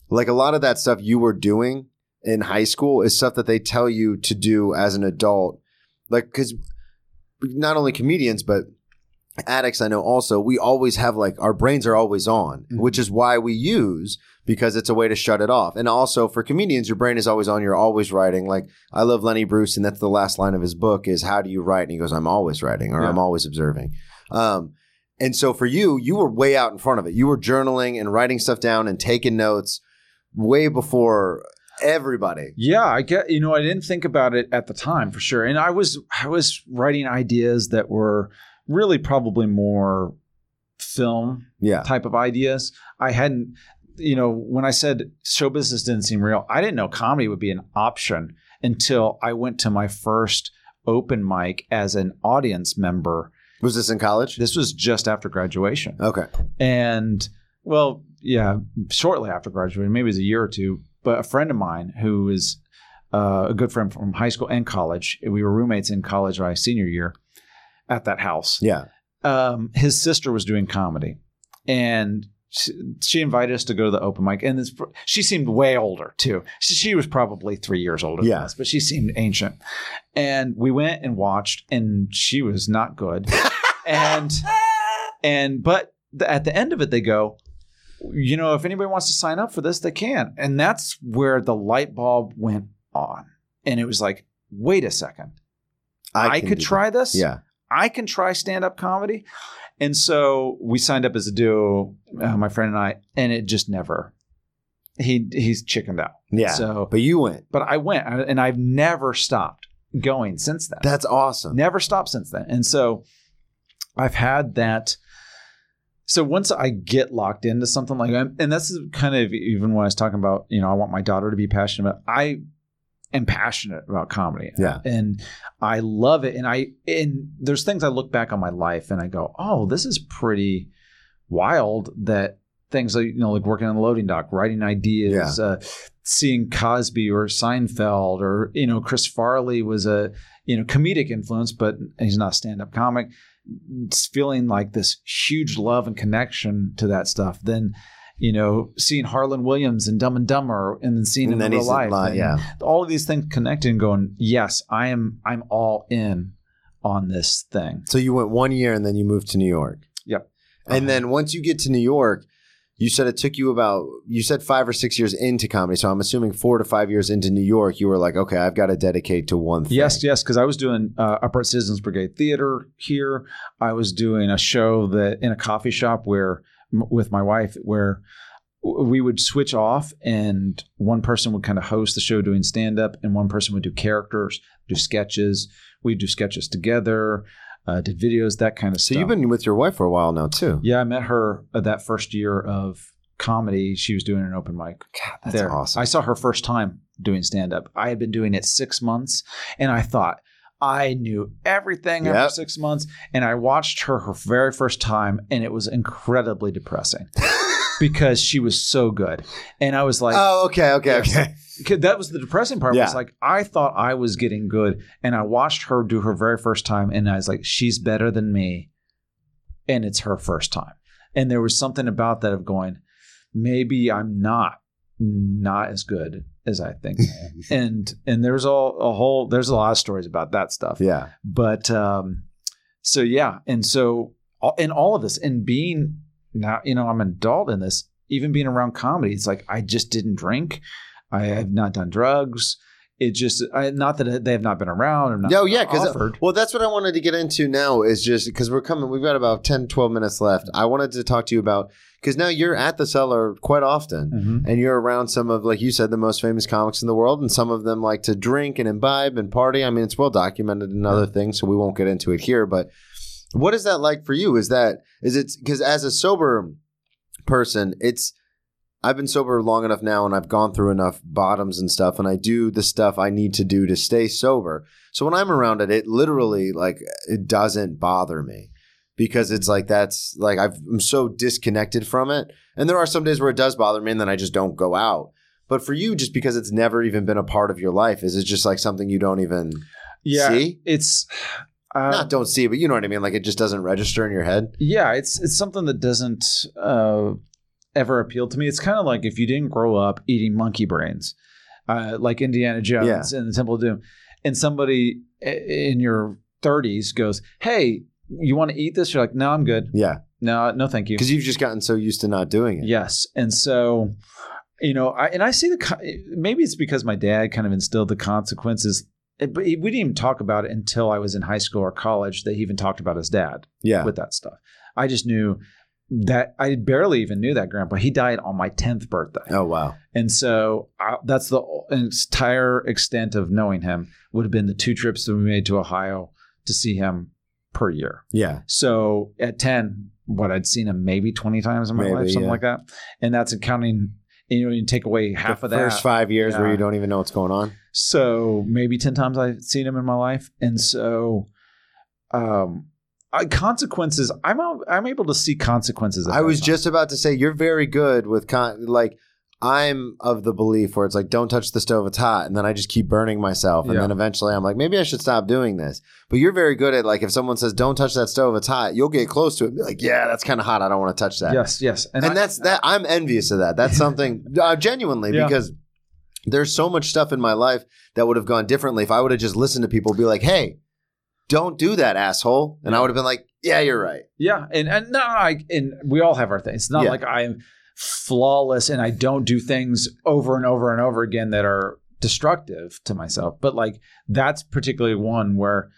like a lot of that stuff you were doing in high school is stuff that they tell you to do as an adult. Like because not only comedians but addicts I know also we always have like our brains are always on, Mhm. which is why we use because it's a way to shut it off. And also for comedians, your brain is always on. You're always writing. Like I love Lenny Bruce, and that's the last line of his book is "How do you write?" And he goes, "I'm always writing, or Yeah. I'm always observing." Um, and so for you, you were way out in front of it. You were journaling and writing stuff down and taking notes way before everybody. Yeah, I get. You know, I didn't think about it at the time for sure, and I was I was writing ideas that were really probably more film Yeah, type of ideas. I hadn't, you know, when I said show business didn't seem real, I didn't know comedy would be an option until I went to my first open mic as an audience member. Was this in college? This was just after graduation. Okay, And well, yeah, shortly after graduating, maybe it was a year or two. But a friend of mine who is uh, a good friend from high school and college, we were roommates in college my senior year at that house. yeah, Um, his sister was doing comedy, and she, she invited us to go to the open mic. And this, she seemed way older too. She, she was probably three years older Yeah. than us, but she seemed ancient. And we went and watched, and she was not good. (laughs) and and but the, at the end of it, they go, you know, if anybody wants to sign up for this, they can. And that's where the light bulb went on, and it was like, wait a second, I, can could try that. this. Yeah, I can try stand up comedy. And so we signed up as a duo, uh, my friend and I, and it just never. He he's chickened out. yeah. So, but you went. but I went, and I've never stopped going since then. That's awesome. Never stopped since then. And so I've had that. So once I get locked into something like that, and this is kind of even when I was talking about, you know, I want my daughter to be passionate about. I am passionate about comedy. Yeah. and I love it. And I and there's things I look back on my life and I go, oh, this is pretty wild. That things like you know, like working on the loading dock, writing ideas, uh, seeing Cosby or Seinfeld or you know, Chris Farley was a you know comedic influence, but he's not a stand up comic. It's feeling like this huge love and connection to that stuff, then you know, seeing Harland Williams and Dumb and Dumber, and then seeing And him then in real life, li- and yeah. all of these things connecting, and going, yes, I am, I'm all in on this thing. So you went one year and then you moved to New York. Yep. And Uh-huh. then once you get to New York, you said it took you about you said five or six years into comedy. So I'm assuming four to five years into New York, you were like, okay, I've got to dedicate to one thing. Yes, yes, because I was doing uh, Upright Citizens Brigade Theater here. I was doing a show that in a coffee shop where with my wife where we would switch off and one person would kind of host the show doing stand up and one person would do characters, do sketches. We'd do sketches together, uh, did videos, that kind of So stuff. you've been with your wife for a while now too. yeah, I met her uh, that first year of comedy. She was doing an open mic God, that's there. awesome. I saw her first time doing stand up. I had been doing it six months, and I thought I knew everything Yep. after six months. And I watched her her very first time, and it was incredibly depressing (laughs) because she was so good. And I was like, oh, okay, okay, okay. that was the depressing part. Yeah. Was like I thought I was getting good, and I watched her do her very first time, and I was like, she's better than me, and it's her first time. And there was something about that of going, maybe I'm not not as good as I think. I (laughs) and and there's all a whole there's a lot of stories about that stuff. Yeah. But um, so yeah, and so all- in all of this, and being now, you know, I'm an adult in this. Even being around comedy, it's like I just didn't drink. I have not done drugs. It just I, not that they have not been around or not. Oh yeah, because well, that's what I wanted to get into now is just because we're coming. We've got about 10, 12 minutes left. I wanted to talk to you about because now you're at the cellar quite often. Mhm. and you're around some of like you said the most famous comics in the world and some of them like to drink and imbibe and party i mean it's well documented in other things so we won't get into it here but what is that like for you is that is it because as a sober person it's i've been sober long enough now and i've gone through enough bottoms and stuff and i do the stuff i need to do to stay sober so when i'm around it it literally like it doesn't bother me because it's like that's like I've, i'm so disconnected from it and there are some days where it does bother me and then I just don't go out. But for you, just because it's never even been a part of your life, is it just like something you don't even yeah, see? it's uh, Not don't see, but you know what I mean? Like it just doesn't register in your head. yeah, it's it's something that doesn't uh, ever appeal to me. It's kind of like if you didn't grow up eating monkey brains, uh, like Indiana Jones and the Temple of Doom, and somebody in your 30s goes, "Hey, you want to eat this?" You're like, "No, I'm good. Yeah. No, no, thank you." Because you've just gotten so used to not doing it. Yes, and so you know, I and I see the maybe it's because my dad kind of instilled the consequences. eh, But we didn't even talk about it until I was in high school or college. That he even talked about his dad Yeah. with that stuff. I just knew that I barely even knew that grandpa. He died on my tenth birthday, Oh wow. and so I, that's the entire extent of knowing him. Would have been the two trips that we made to Ohio to see him per year. Yeah. So at 10, what I'd seen him maybe 20 times in my Maybe, life, something yeah. like that. And that's accounting, you know, you take away half the of that. first five years where you don't even know what's going on. So maybe 10 times I've seen him in my life. And so, um, I, consequences, I'm, I'm able to see consequences. I was time. just about to say you're very good with con- like I'm of the belief where it's like don't touch the stove it's hot and then I just keep burning myself and Yeah. then eventually I'm like maybe I should stop doing this. But you're very good at like if someone says don't touch that stove it's hot you'll get close to it and be like yeah that's kind of hot I don't want to touch that. Yes, yes. And, I- that's that I'm envious of that. That's (laughs) something uh, genuinely Yeah. because there's so much stuff in my life that would have gone differently if I would have just listened to people be like hey don't do that asshole and I would have been like yeah you're right. Yeah, and and no, I and we all have our things. It's not Yeah. like I'm flawless and I don't do things over and over and over again that are destructive to myself. But like that's particularly one where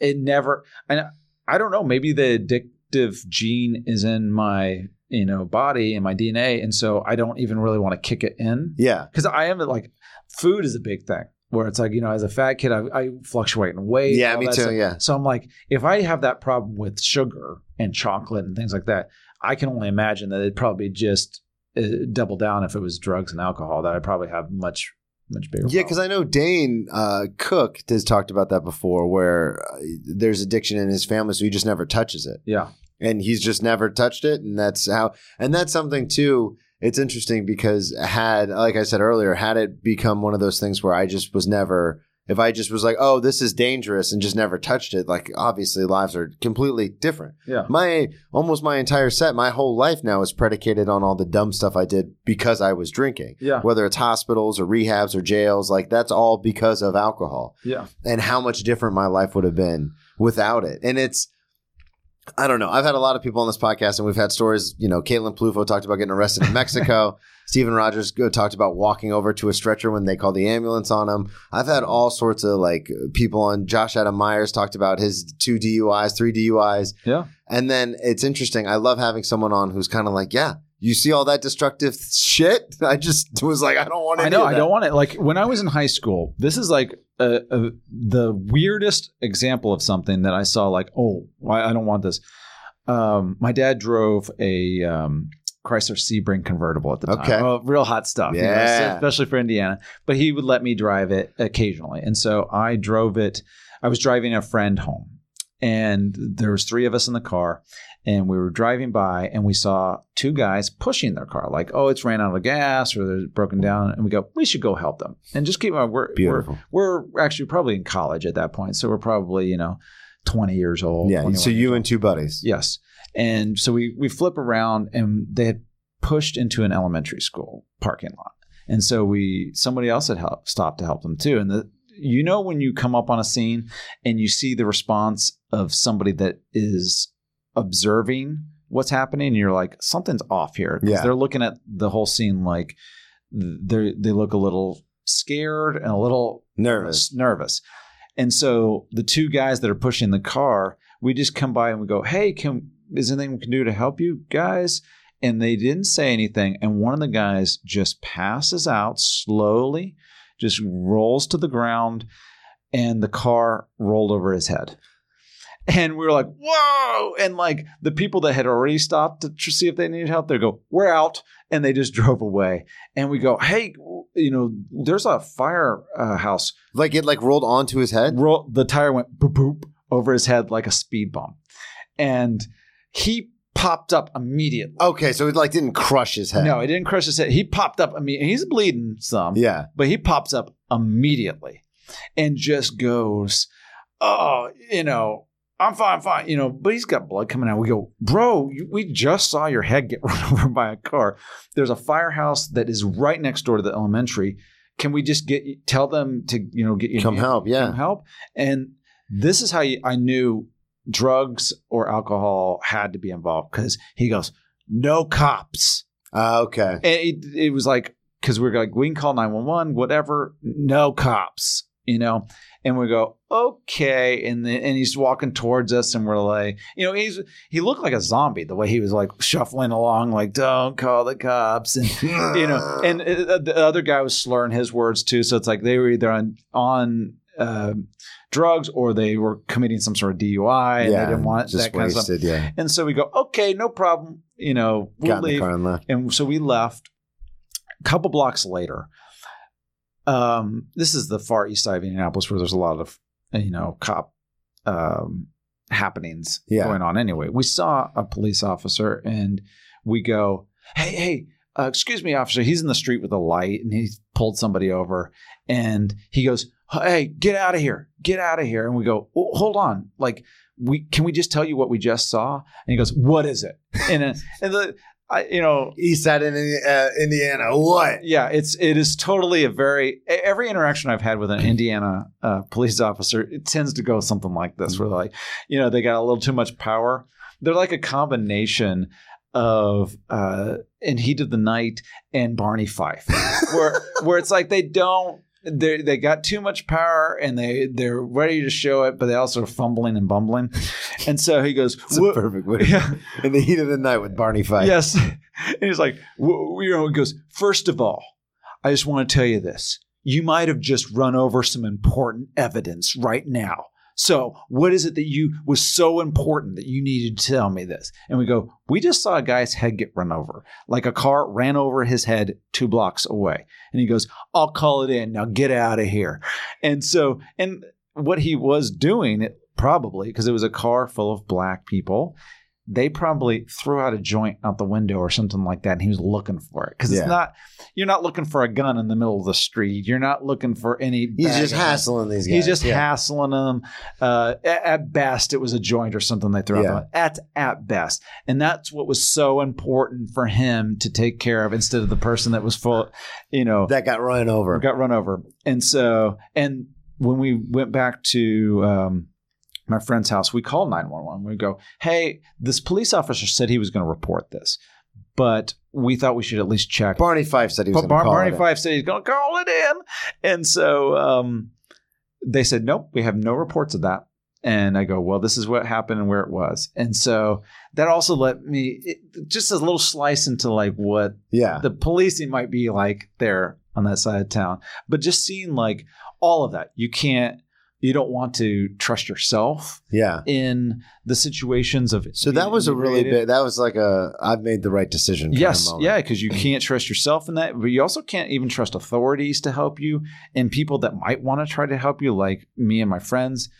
it never. And I don't know. Maybe the addictive gene is in my you know body and my DNA, and so I don't even really want to kick it in Yeah. because I am like food is a big thing. Where it's like you know, as a fat kid, I, I fluctuate in weight. Yeah, me too, stuff. yeah. So I'm like, if I have that problem with sugar and chocolate and things like that, I can only imagine that it'd probably just uh, double down if it was drugs and alcohol. That I'd probably have much, much bigger. Yeah, because I know Dane uh, Cook has talked about that before, where uh, there's addiction in his family, so he just never touches it, yeah, and he's just never touched it, and that's how, and that's something too. It's interesting because had, like I said earlier, had it become one of those things where I just was never, if I just was like, oh, this is dangerous and just never touched it, like obviously lives are completely different. Yeah. My almost my entire set, my whole life now is predicated on all the dumb stuff I did because I was drinking. Yeah. Whether it's hospitals or rehabs or jails, like that's all because of alcohol Yeah. and how much different my life would have been without it. And it's, I don't know. I've had a lot of people on this podcast, and we've had stories. You know, Caitlin Plufo talked about getting arrested in (laughs) Mexico. Stephen Rogers talked about walking over to a stretcher when they called the ambulance on him. I've had all sorts of like people on. Josh Adam Meyers talked about his two DUIs, three DUIs, Yeah. and then it's interesting. I love having someone on who's kind of like, yeah, you see all that destructive shit. (laughs) I just was like, I don't want to. I know. I don't want it. Like when I was in high school, this is like a, a, the weirdest example of something that I saw. Like, oh, why I don't want this. Um, my dad drove a um, Chrysler Sebring convertible at the time. Okay. Oh, real hot stuff. you know, Yeah. especially for Indiana. But he would let me drive it occasionally, and so I drove it. I was driving a friend home, and there was three of us in the car and we were driving by and we saw two guys pushing their car like oh it's ran out of gas or they're broken down and we go we should go help them and just keep uh, in mind we're Beautiful. we're, we're actually probably in college at that point so we're probably you know 20 years old Yeah. So you and two buddies. yes and so we we flip around and they had pushed into an elementary school parking lot and so we somebody else had helped, stopped to help them too and the you know when you come up on a scene and you see the response of somebody that is observing what's happening and you're like something's off here 'Cause Yeah. they're looking at the whole scene like they they look a little scared and a little Nervous. nervous and so the two guys that are pushing the car we just come by and we go hey can is there anything we can do to help you guys and they didn't say anything and one of the guys just passes out slowly just rolls to the ground and the car rolled over his head and we were like whoa. And like the people that had already stopped to tr- see if they needed help they go we're out. And they just (laughs) drove away. And we go hey you know there's a fire uh, house. Like it like rolled onto his head. roll, the tire went boop boop over his head like a speed bump. And he popped up immediately. Okay, so it like didn't crush his head. no it didn't crush his head. He popped up immediately he's bleeding some Yeah. but he pops up immediately and just goes, "Oh, you know, I'm fine, I'm fine." You know, but he's got blood coming out. We go, "Bro, you, we just saw your head get (laughs) run over by a car. There's a firehouse that is right next door to the elementary. Can we just get tell them to you know get you Come help. Yeah. come help?" And this is how you, I knew drugs or alcohol had to be involved because he goes, "No cops." Uh, okay. And it, it was like because we're like we can call 911 whatever no cops you know and we go okay and then and he's walking towards us and we're like you know he's he looked like a zombie the way he was like shuffling along like don't call the cops and you know (laughs) and uh, the other guy was slurring his words too so it's like they were either on on uh, drugs or they were committing some sort of DUI and they didn't want that kind of stuff. Yeah. and so we go okay no problem you know we'll Got leave and left. and so we left a couple blocks later um this is the far east side of indianapolis where there's a lot of you know cop um happenings Yeah. going on anyway. We saw a police officer and we go hey hey uh, excuse me officer. He's in the street with a light and he pulled somebody over and he goes hey get out of here. Get out of here. And we go hold on. Like we can we just tell you what we just saw? And he goes what is it? (laughs) And, uh, and the I, you know East side in uh, Indiana. What? yeah, it's it is totally a very every interaction I've had with an Indiana uh, police officer, it tends to go something like this, where like, you know, they got a little too much power. They're like a combination of uh, in Heat of the Night and Barney Fife, where where it's like they don't. They they got too much power and they they're ready to show it, but they also are fumbling and bumbling, and so he goes, It's a perfect way. yeah, (laughs) In the heat of the night with Barney Fife. Yes. (laughs) And he's like, you know, he goes, first of all, I just want to tell you this. You might have just run over some important evidence right now. So, what is it that you was so important that you needed to tell me this? And we go, we just saw a guy's head get run over, like a car ran over his head two blocks away. And he goes, I'll call it in. Now get out of here. And so, and what he was doing, it, probably because it was a car full of black people, they probably threw out a joint out the window or something like that, and he was looking for it because Yeah. it's not. You're not looking for a gun in the middle of the street. You're not looking for any. He's just hassling these guys. He's just yeah. hassling them. Uh, at, at best, it was a joint or something they threw Yeah. out. the- At at best, and that's what was so important for him to take care of instead of the person that was full. You know, that got run over. got run over. And so, and when we went back to um, my friend's house, we called 911. We go, hey, this police officer said he was going to report this, but we thought we should at least check. Barney Fife said he was going to Bar- call Barney it in. Fife said he's going to call it in. And so um, they said, nope, we have no reports of that. And I go, well, this is what happened and where it was. And so that also let me, it, just a little slice into like what Yeah. the policing might be like there on that side of town. But just seeing like all of that, you can't, you don't want to trust yourself Yeah. in the situations of So that was a really big. That was like a I've made the right decision. Yes, moment. yeah, because you can't trust yourself in that, but you also can't even trust authorities to help you and people that might want to try to help you, like me and my friends.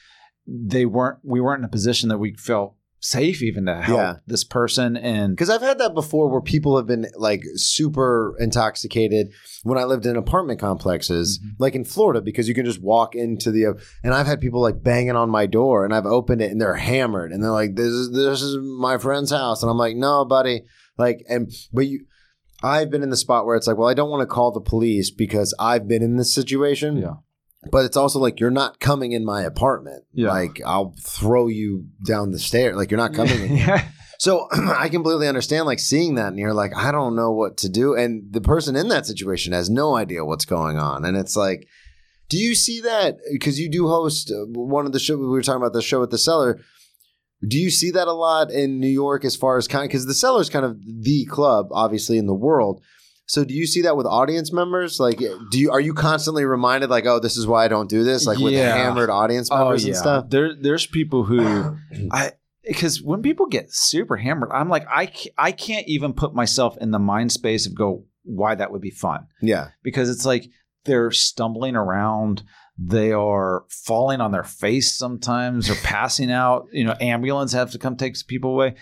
They weren't. We weren't in a position that we felt safe even to help Yeah. this person. And Because I've had that before where people have been like super intoxicated when I lived in apartment complexes, Mhm. like in Florida, because you can just walk into the, and I've had people like banging on my door and I've opened it and they're hammered and they're like, this is, this is my friend's house. And I'm like, no, buddy. Like, and, but you, I've been in the spot where it's like, well, I don't want to call the police because I've been in this situation. Yeah. But it's also like, you're not coming in my apartment. Yeah. Like, I'll throw you down the stairs. Like, you're not coming (laughs) yeah, So (clears throat) I completely understand like seeing that and you're like, I don't know what to do. And the person in that situation has no idea what's going on. And it's like, do you see that? Because you do host uh, one of the show we were talking about the show at the cellar. Do you see that a lot in New York as far as kind because the cellar is kind of the club, obviously, in the world. So do you see that with audience members? Like, do you are you constantly reminded like, oh, this is why I don't do this? Like with Yeah. hammered audience members and stuff. There, there's people who (clears throat) I because when people get super hammered, I'm like I I can't even put myself in the mind space of go why that would be fun Yeah, because it's like they're stumbling around. They are falling on their face sometimes or passing out. You know, ambulance have to come take people away.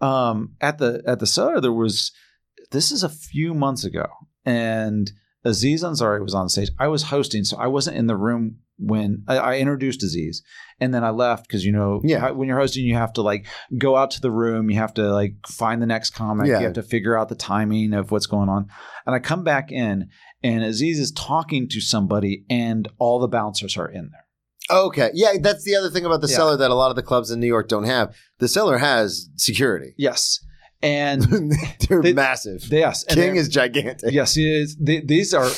Um, at the at the cellar, there was this is a few months ago, and Aziz Ansari was on stage. I was hosting, so I wasn't in the room when I, I introduced Aziz, and then I left because you know, Yeah. when you're hosting, you have to like go out to the room, you have to like find the next comic, Yeah. you have to figure out the timing of what's going on, and I come back in, and Aziz is talking to somebody, and all the bouncers are in there. Okay. Yeah, that's the other thing about the Yeah. cellar that a lot of the clubs in New York don't have. The cellar has security. Yes, and (laughs) They're They- massive. yes, King is gigantic. yes, he is. They, these are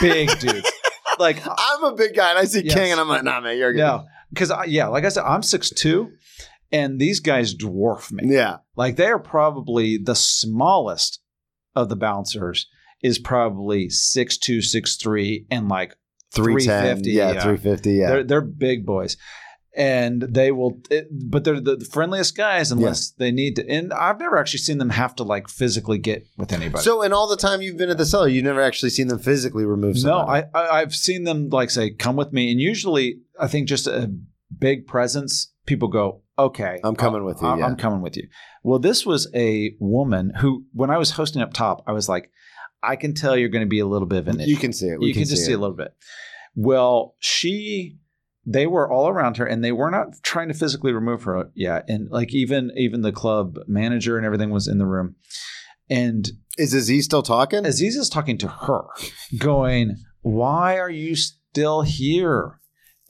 big (laughs) dudes. Like (laughs) I'm a big guy and I see Yes. King and I'm like, nah, man, you're good. No, because yeah, like I said, I'm 6'2", and these guys dwarf me. Yeah. Like they are probably the smallest of the bouncers is probably 6'2", 6'3", and like 310. 350, Yeah, yeah. 350. Yeah. they're they're big boys. And they will, it, but they're the friendliest guys unless they need to. And I've never actually seen them have to like physically get with anybody. so, in all the time you've been at the cellar, you've never actually seen them physically remove someone. No. I, I I've seen them like say, "Come with me," and usually I think just a big presence, people go, "Okay, I'm coming uh, with you, I'm, yeah. I'm coming with you." Well, this was a woman who, when I was hosting up top, I was like, "I can tell you're going to be a little bit of an issue. You can see it. We you can, just see it. a little bit." Well, she. They were all around her, and they were not trying to physically remove her yet. And like even even the club manager and everything was in the room, and Is Aziz still talking? Aziz is talking to her, going, Why are you still here?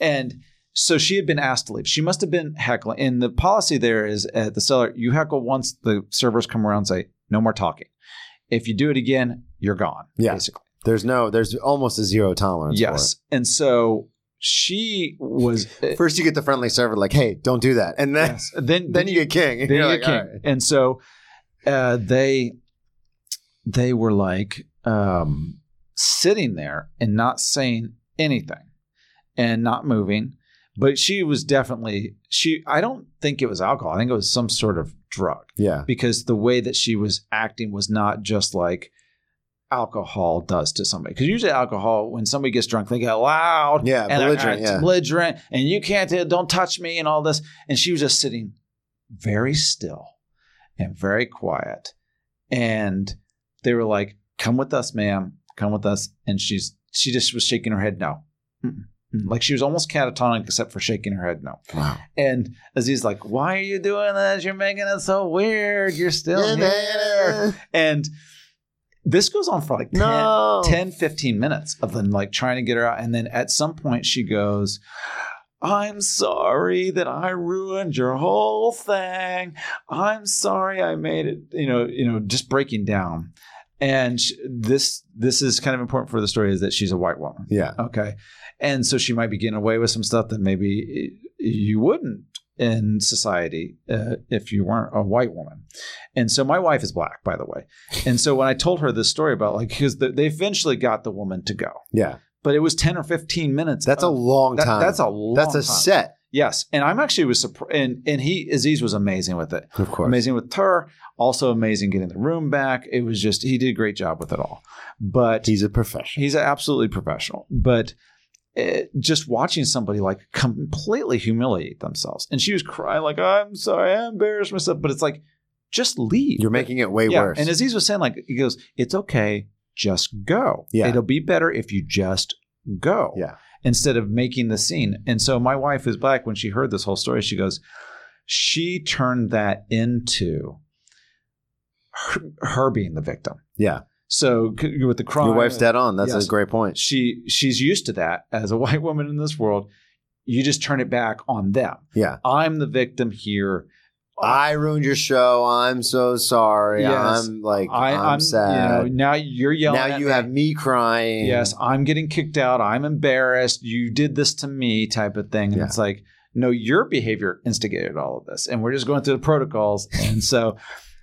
And so she had been asked to leave. She must have been heckling. And the policy there is at the cellar, you heckle once the servers come around and say, No more talking. If you do it again, you're gone. Yeah. Basically. there's no, there's almost a zero tolerance. Yes. And so she was (laughs) First, you get the friendly server, like, hey, don't do that. And then, yes. then (laughs) then you get King. And Then you like, get king. all right. And so uh, they they were like um, sitting there and not saying anything and not moving. But she was definitely she. I don't think it was alcohol. I think it was some sort of drug Yeah. because the way that she was acting was not just like alcohol does to somebody. Because usually alcohol, when somebody gets drunk, they get loud, Yeah, and belligerent, "Ah, yeah. belligerent, and you can't, uh, don't touch me, and all this. And she was just sitting very still, and very quiet. And they were like, "Come with us, ma'am. Come with us." And she's she just was shaking her head no. Mm-mm. Like she was almost catatonic except for shaking her head no. Wow. And Aziz like, "Why are you doing this? You're making it so weird. You're still here." And this goes on for like 10, No. 10, 15 minutes of them like trying to get her out. And then at some point she goes, I'm sorry that I ruined your whole thing. I'm sorry I made it, you know, you know, just breaking down. And this this is kind of important for the story is that she's a white woman. Yeah. Okay. And so she might be getting away with some stuff that maybe you wouldn't in society uh, if you weren't a white woman. And so my wife is black, by the way. And so when I told her this story about like, because the, they eventually got the woman to go, Yeah. but it was 10 or 15 minutes. That's a of- long that- time. That's a long That's a time. set. Yes. And I'm actually was surprised. And, and he, Aziz was amazing with it. Of course. Amazing with her. Also amazing getting the room back. It was just, he did a great job with it all. But He's a professional. He's absolutely professional, but uh, just watching somebody like completely humiliate themselves, and she was crying like, "I'm sorry, I embarrassed myself," but it's like, just leave. You're making it way yeah. worse. And Aziz was saying, like, he goes, "It's okay, just go. Yeah. it'll be better if you just go." Yeah. Instead of making the scene. And so my wife is black. When she heard this whole story, she goes, she turned that into her, her being the victim. yeah. So with the crime, Your wife's dead on. That's Yes. a great point. she she's used to that as a (laughs) white woman in this world. You just turn it back on them. Yeah. I'm the victim here. Uh, I ruined your show. I'm so sorry. Yes. I'm like I, I'm, I'm sad. You know, now you're yelling. now you me. have me crying. Yes, I'm getting kicked out. I'm embarrassed. You did this to me, type of thing. And Yeah. it's like, no, your behavior instigated all of this, and we're just going through the protocols. And so,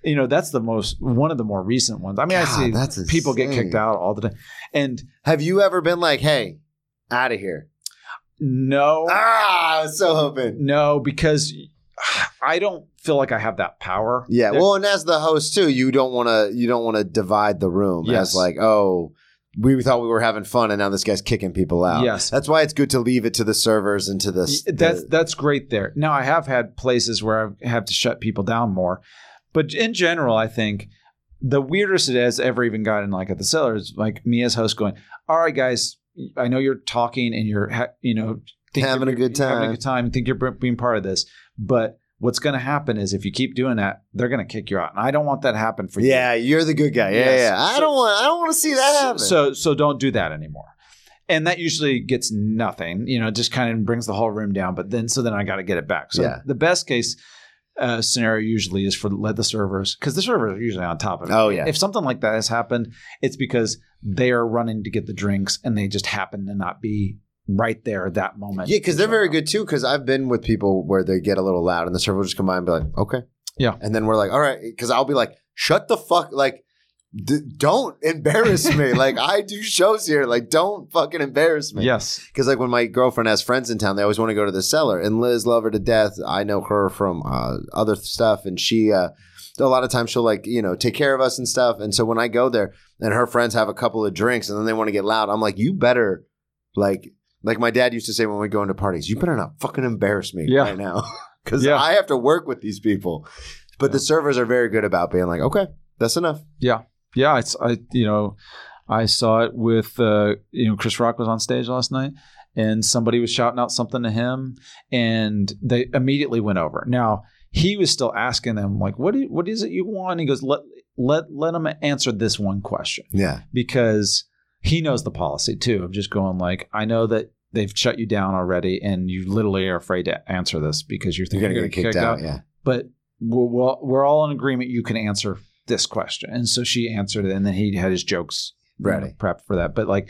you know, that's the most one of the more recent ones. I mean, I see that's people get kicked out all the time, and Have you ever been like, hey, out of here? no, Ah, I was so hoping. no, because I don't feel like I have that power. Yeah. There- Well, and as the host too, you don't want to you don't want to divide the room Yes. as like, oh, we thought we were having fun, and now this guy's kicking people out. Yes. That's why it's good to leave it to the servers and to the. that's the- that's great there. Now I have had places where I have to shut people down more, but in general, I think the weirdest it has ever even gotten like at the cellar is like me as host going, "All right, guys, I know you're talking and you're ha- you know think Having a good time, having a good time, think you're being part of this, but." What's going to happen is if you keep doing that, they're going to kick you out, and I don't want that to happen for you. yeah, you're the good guy. Yeah, Yes. yeah. I So- don't want. I don't want to see that So- happen. So so don't do that anymore. And that usually gets nothing. You know, just kind of brings the whole room down. But then so then I got to get it back. So Yeah. the best case uh, scenario usually is for let the servers because the servers are usually on top of it. Oh, yeah. If something like that has happened, it's because they are running to get the drinks and they just happen to not be right there at that moment. Yeah, because they're very good too. Because I've been with people where they get a little loud, and the server will just come by and be like, "Okay." Yeah. And then we're like, "All right," because I'll be like, "Shut the fuck!" Like, d- don't embarrass me. (laughs) like I do shows here. Like, don't fucking embarrass me. Yes. Because like when my girlfriend has friends in town, they always want to go to the cellar. And Liz love her to death. I know her from uh, other stuff, and she uh, a lot of times she'll like you know take care of us and stuff. And so when I go there, and her friends have a couple of drinks, and then they want to get loud, I'm like, you better like like my dad used to say when we go into parties, you better not fucking embarrass me Yeah. right now (laughs) because Yeah. I have to work with these people. But the servers are very good about being like, okay, that's enough. Yeah, it's I you know I saw it with uh, you know Chris Rock was on stage last night and somebody was shouting out something to him and they immediately went over. Now he was still asking them like what do, what is it you want? He goes let let let him answer this one question Yeah, because he knows the policy too of just going like I know that they've shut you down already and you literally are afraid to answer this because you're you're gonna get kicked, out. Yeah, but we're we're all in agreement you can answer this question and so she answered it and then he had his jokes you know, Ready. prepped for that but like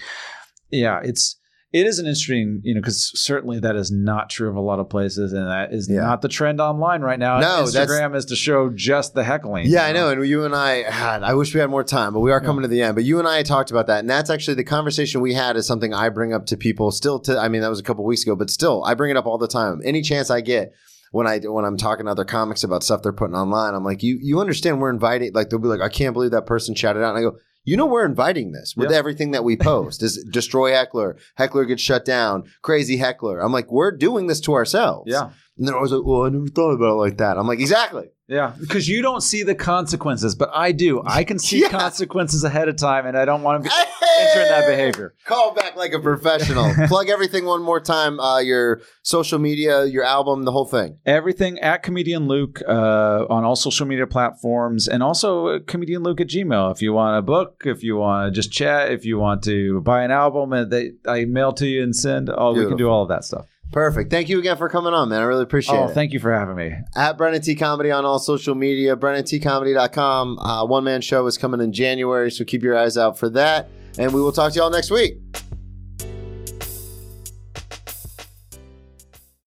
yeah it's it is an interesting you know because certainly that is not true of a lot of places and that is Yeah. not the trend online right now No, instagram is to show just the heckling Yeah, I you know. And you and I, had, I wish we had more time, but we are coming to the end. But you and I talked about that. And that's actually the conversation we had is something I bring up to people still to, I mean, that was a couple weeks ago, but still, I bring it up all the time. Any chance I get when I, when I'm talking to other comics about stuff they're putting online, I'm like, you, you understand we're inviting, like, they'll be like, I can't believe that person shouted out. And I go, you know, we're inviting this with Yeah. everything that we post is (laughs) destroy heckler, heckler gets shut down, crazy heckler. I'm like, we're doing this to ourselves. yeah And they're always like, well, I never thought about it like that. I'm like, exactly. Yeah, because you don't see the consequences, but I do. I can see (laughs) Yeah. consequences ahead of time, and I don't want to be entering that behavior. Call back like a professional. (laughs) Plug everything one more time. Uh, your social media, your album, the whole thing. Everything at comedian Luke uh, on all social media platforms, and also uh, comedian Luke at Gmail. If you want a book, if you want to just chat, if you want to buy an album, and they I mail to you and send. Oh, we can do all of that stuff. Perfect. Thank you again for coming on, man. I really appreciate Oh, it. thank you for having me. At Brennan T Comedy on all social media, BrennanTComedy.com. Uh, one man show is coming in January, so keep your eyes out for that. And we will talk to y'all next week.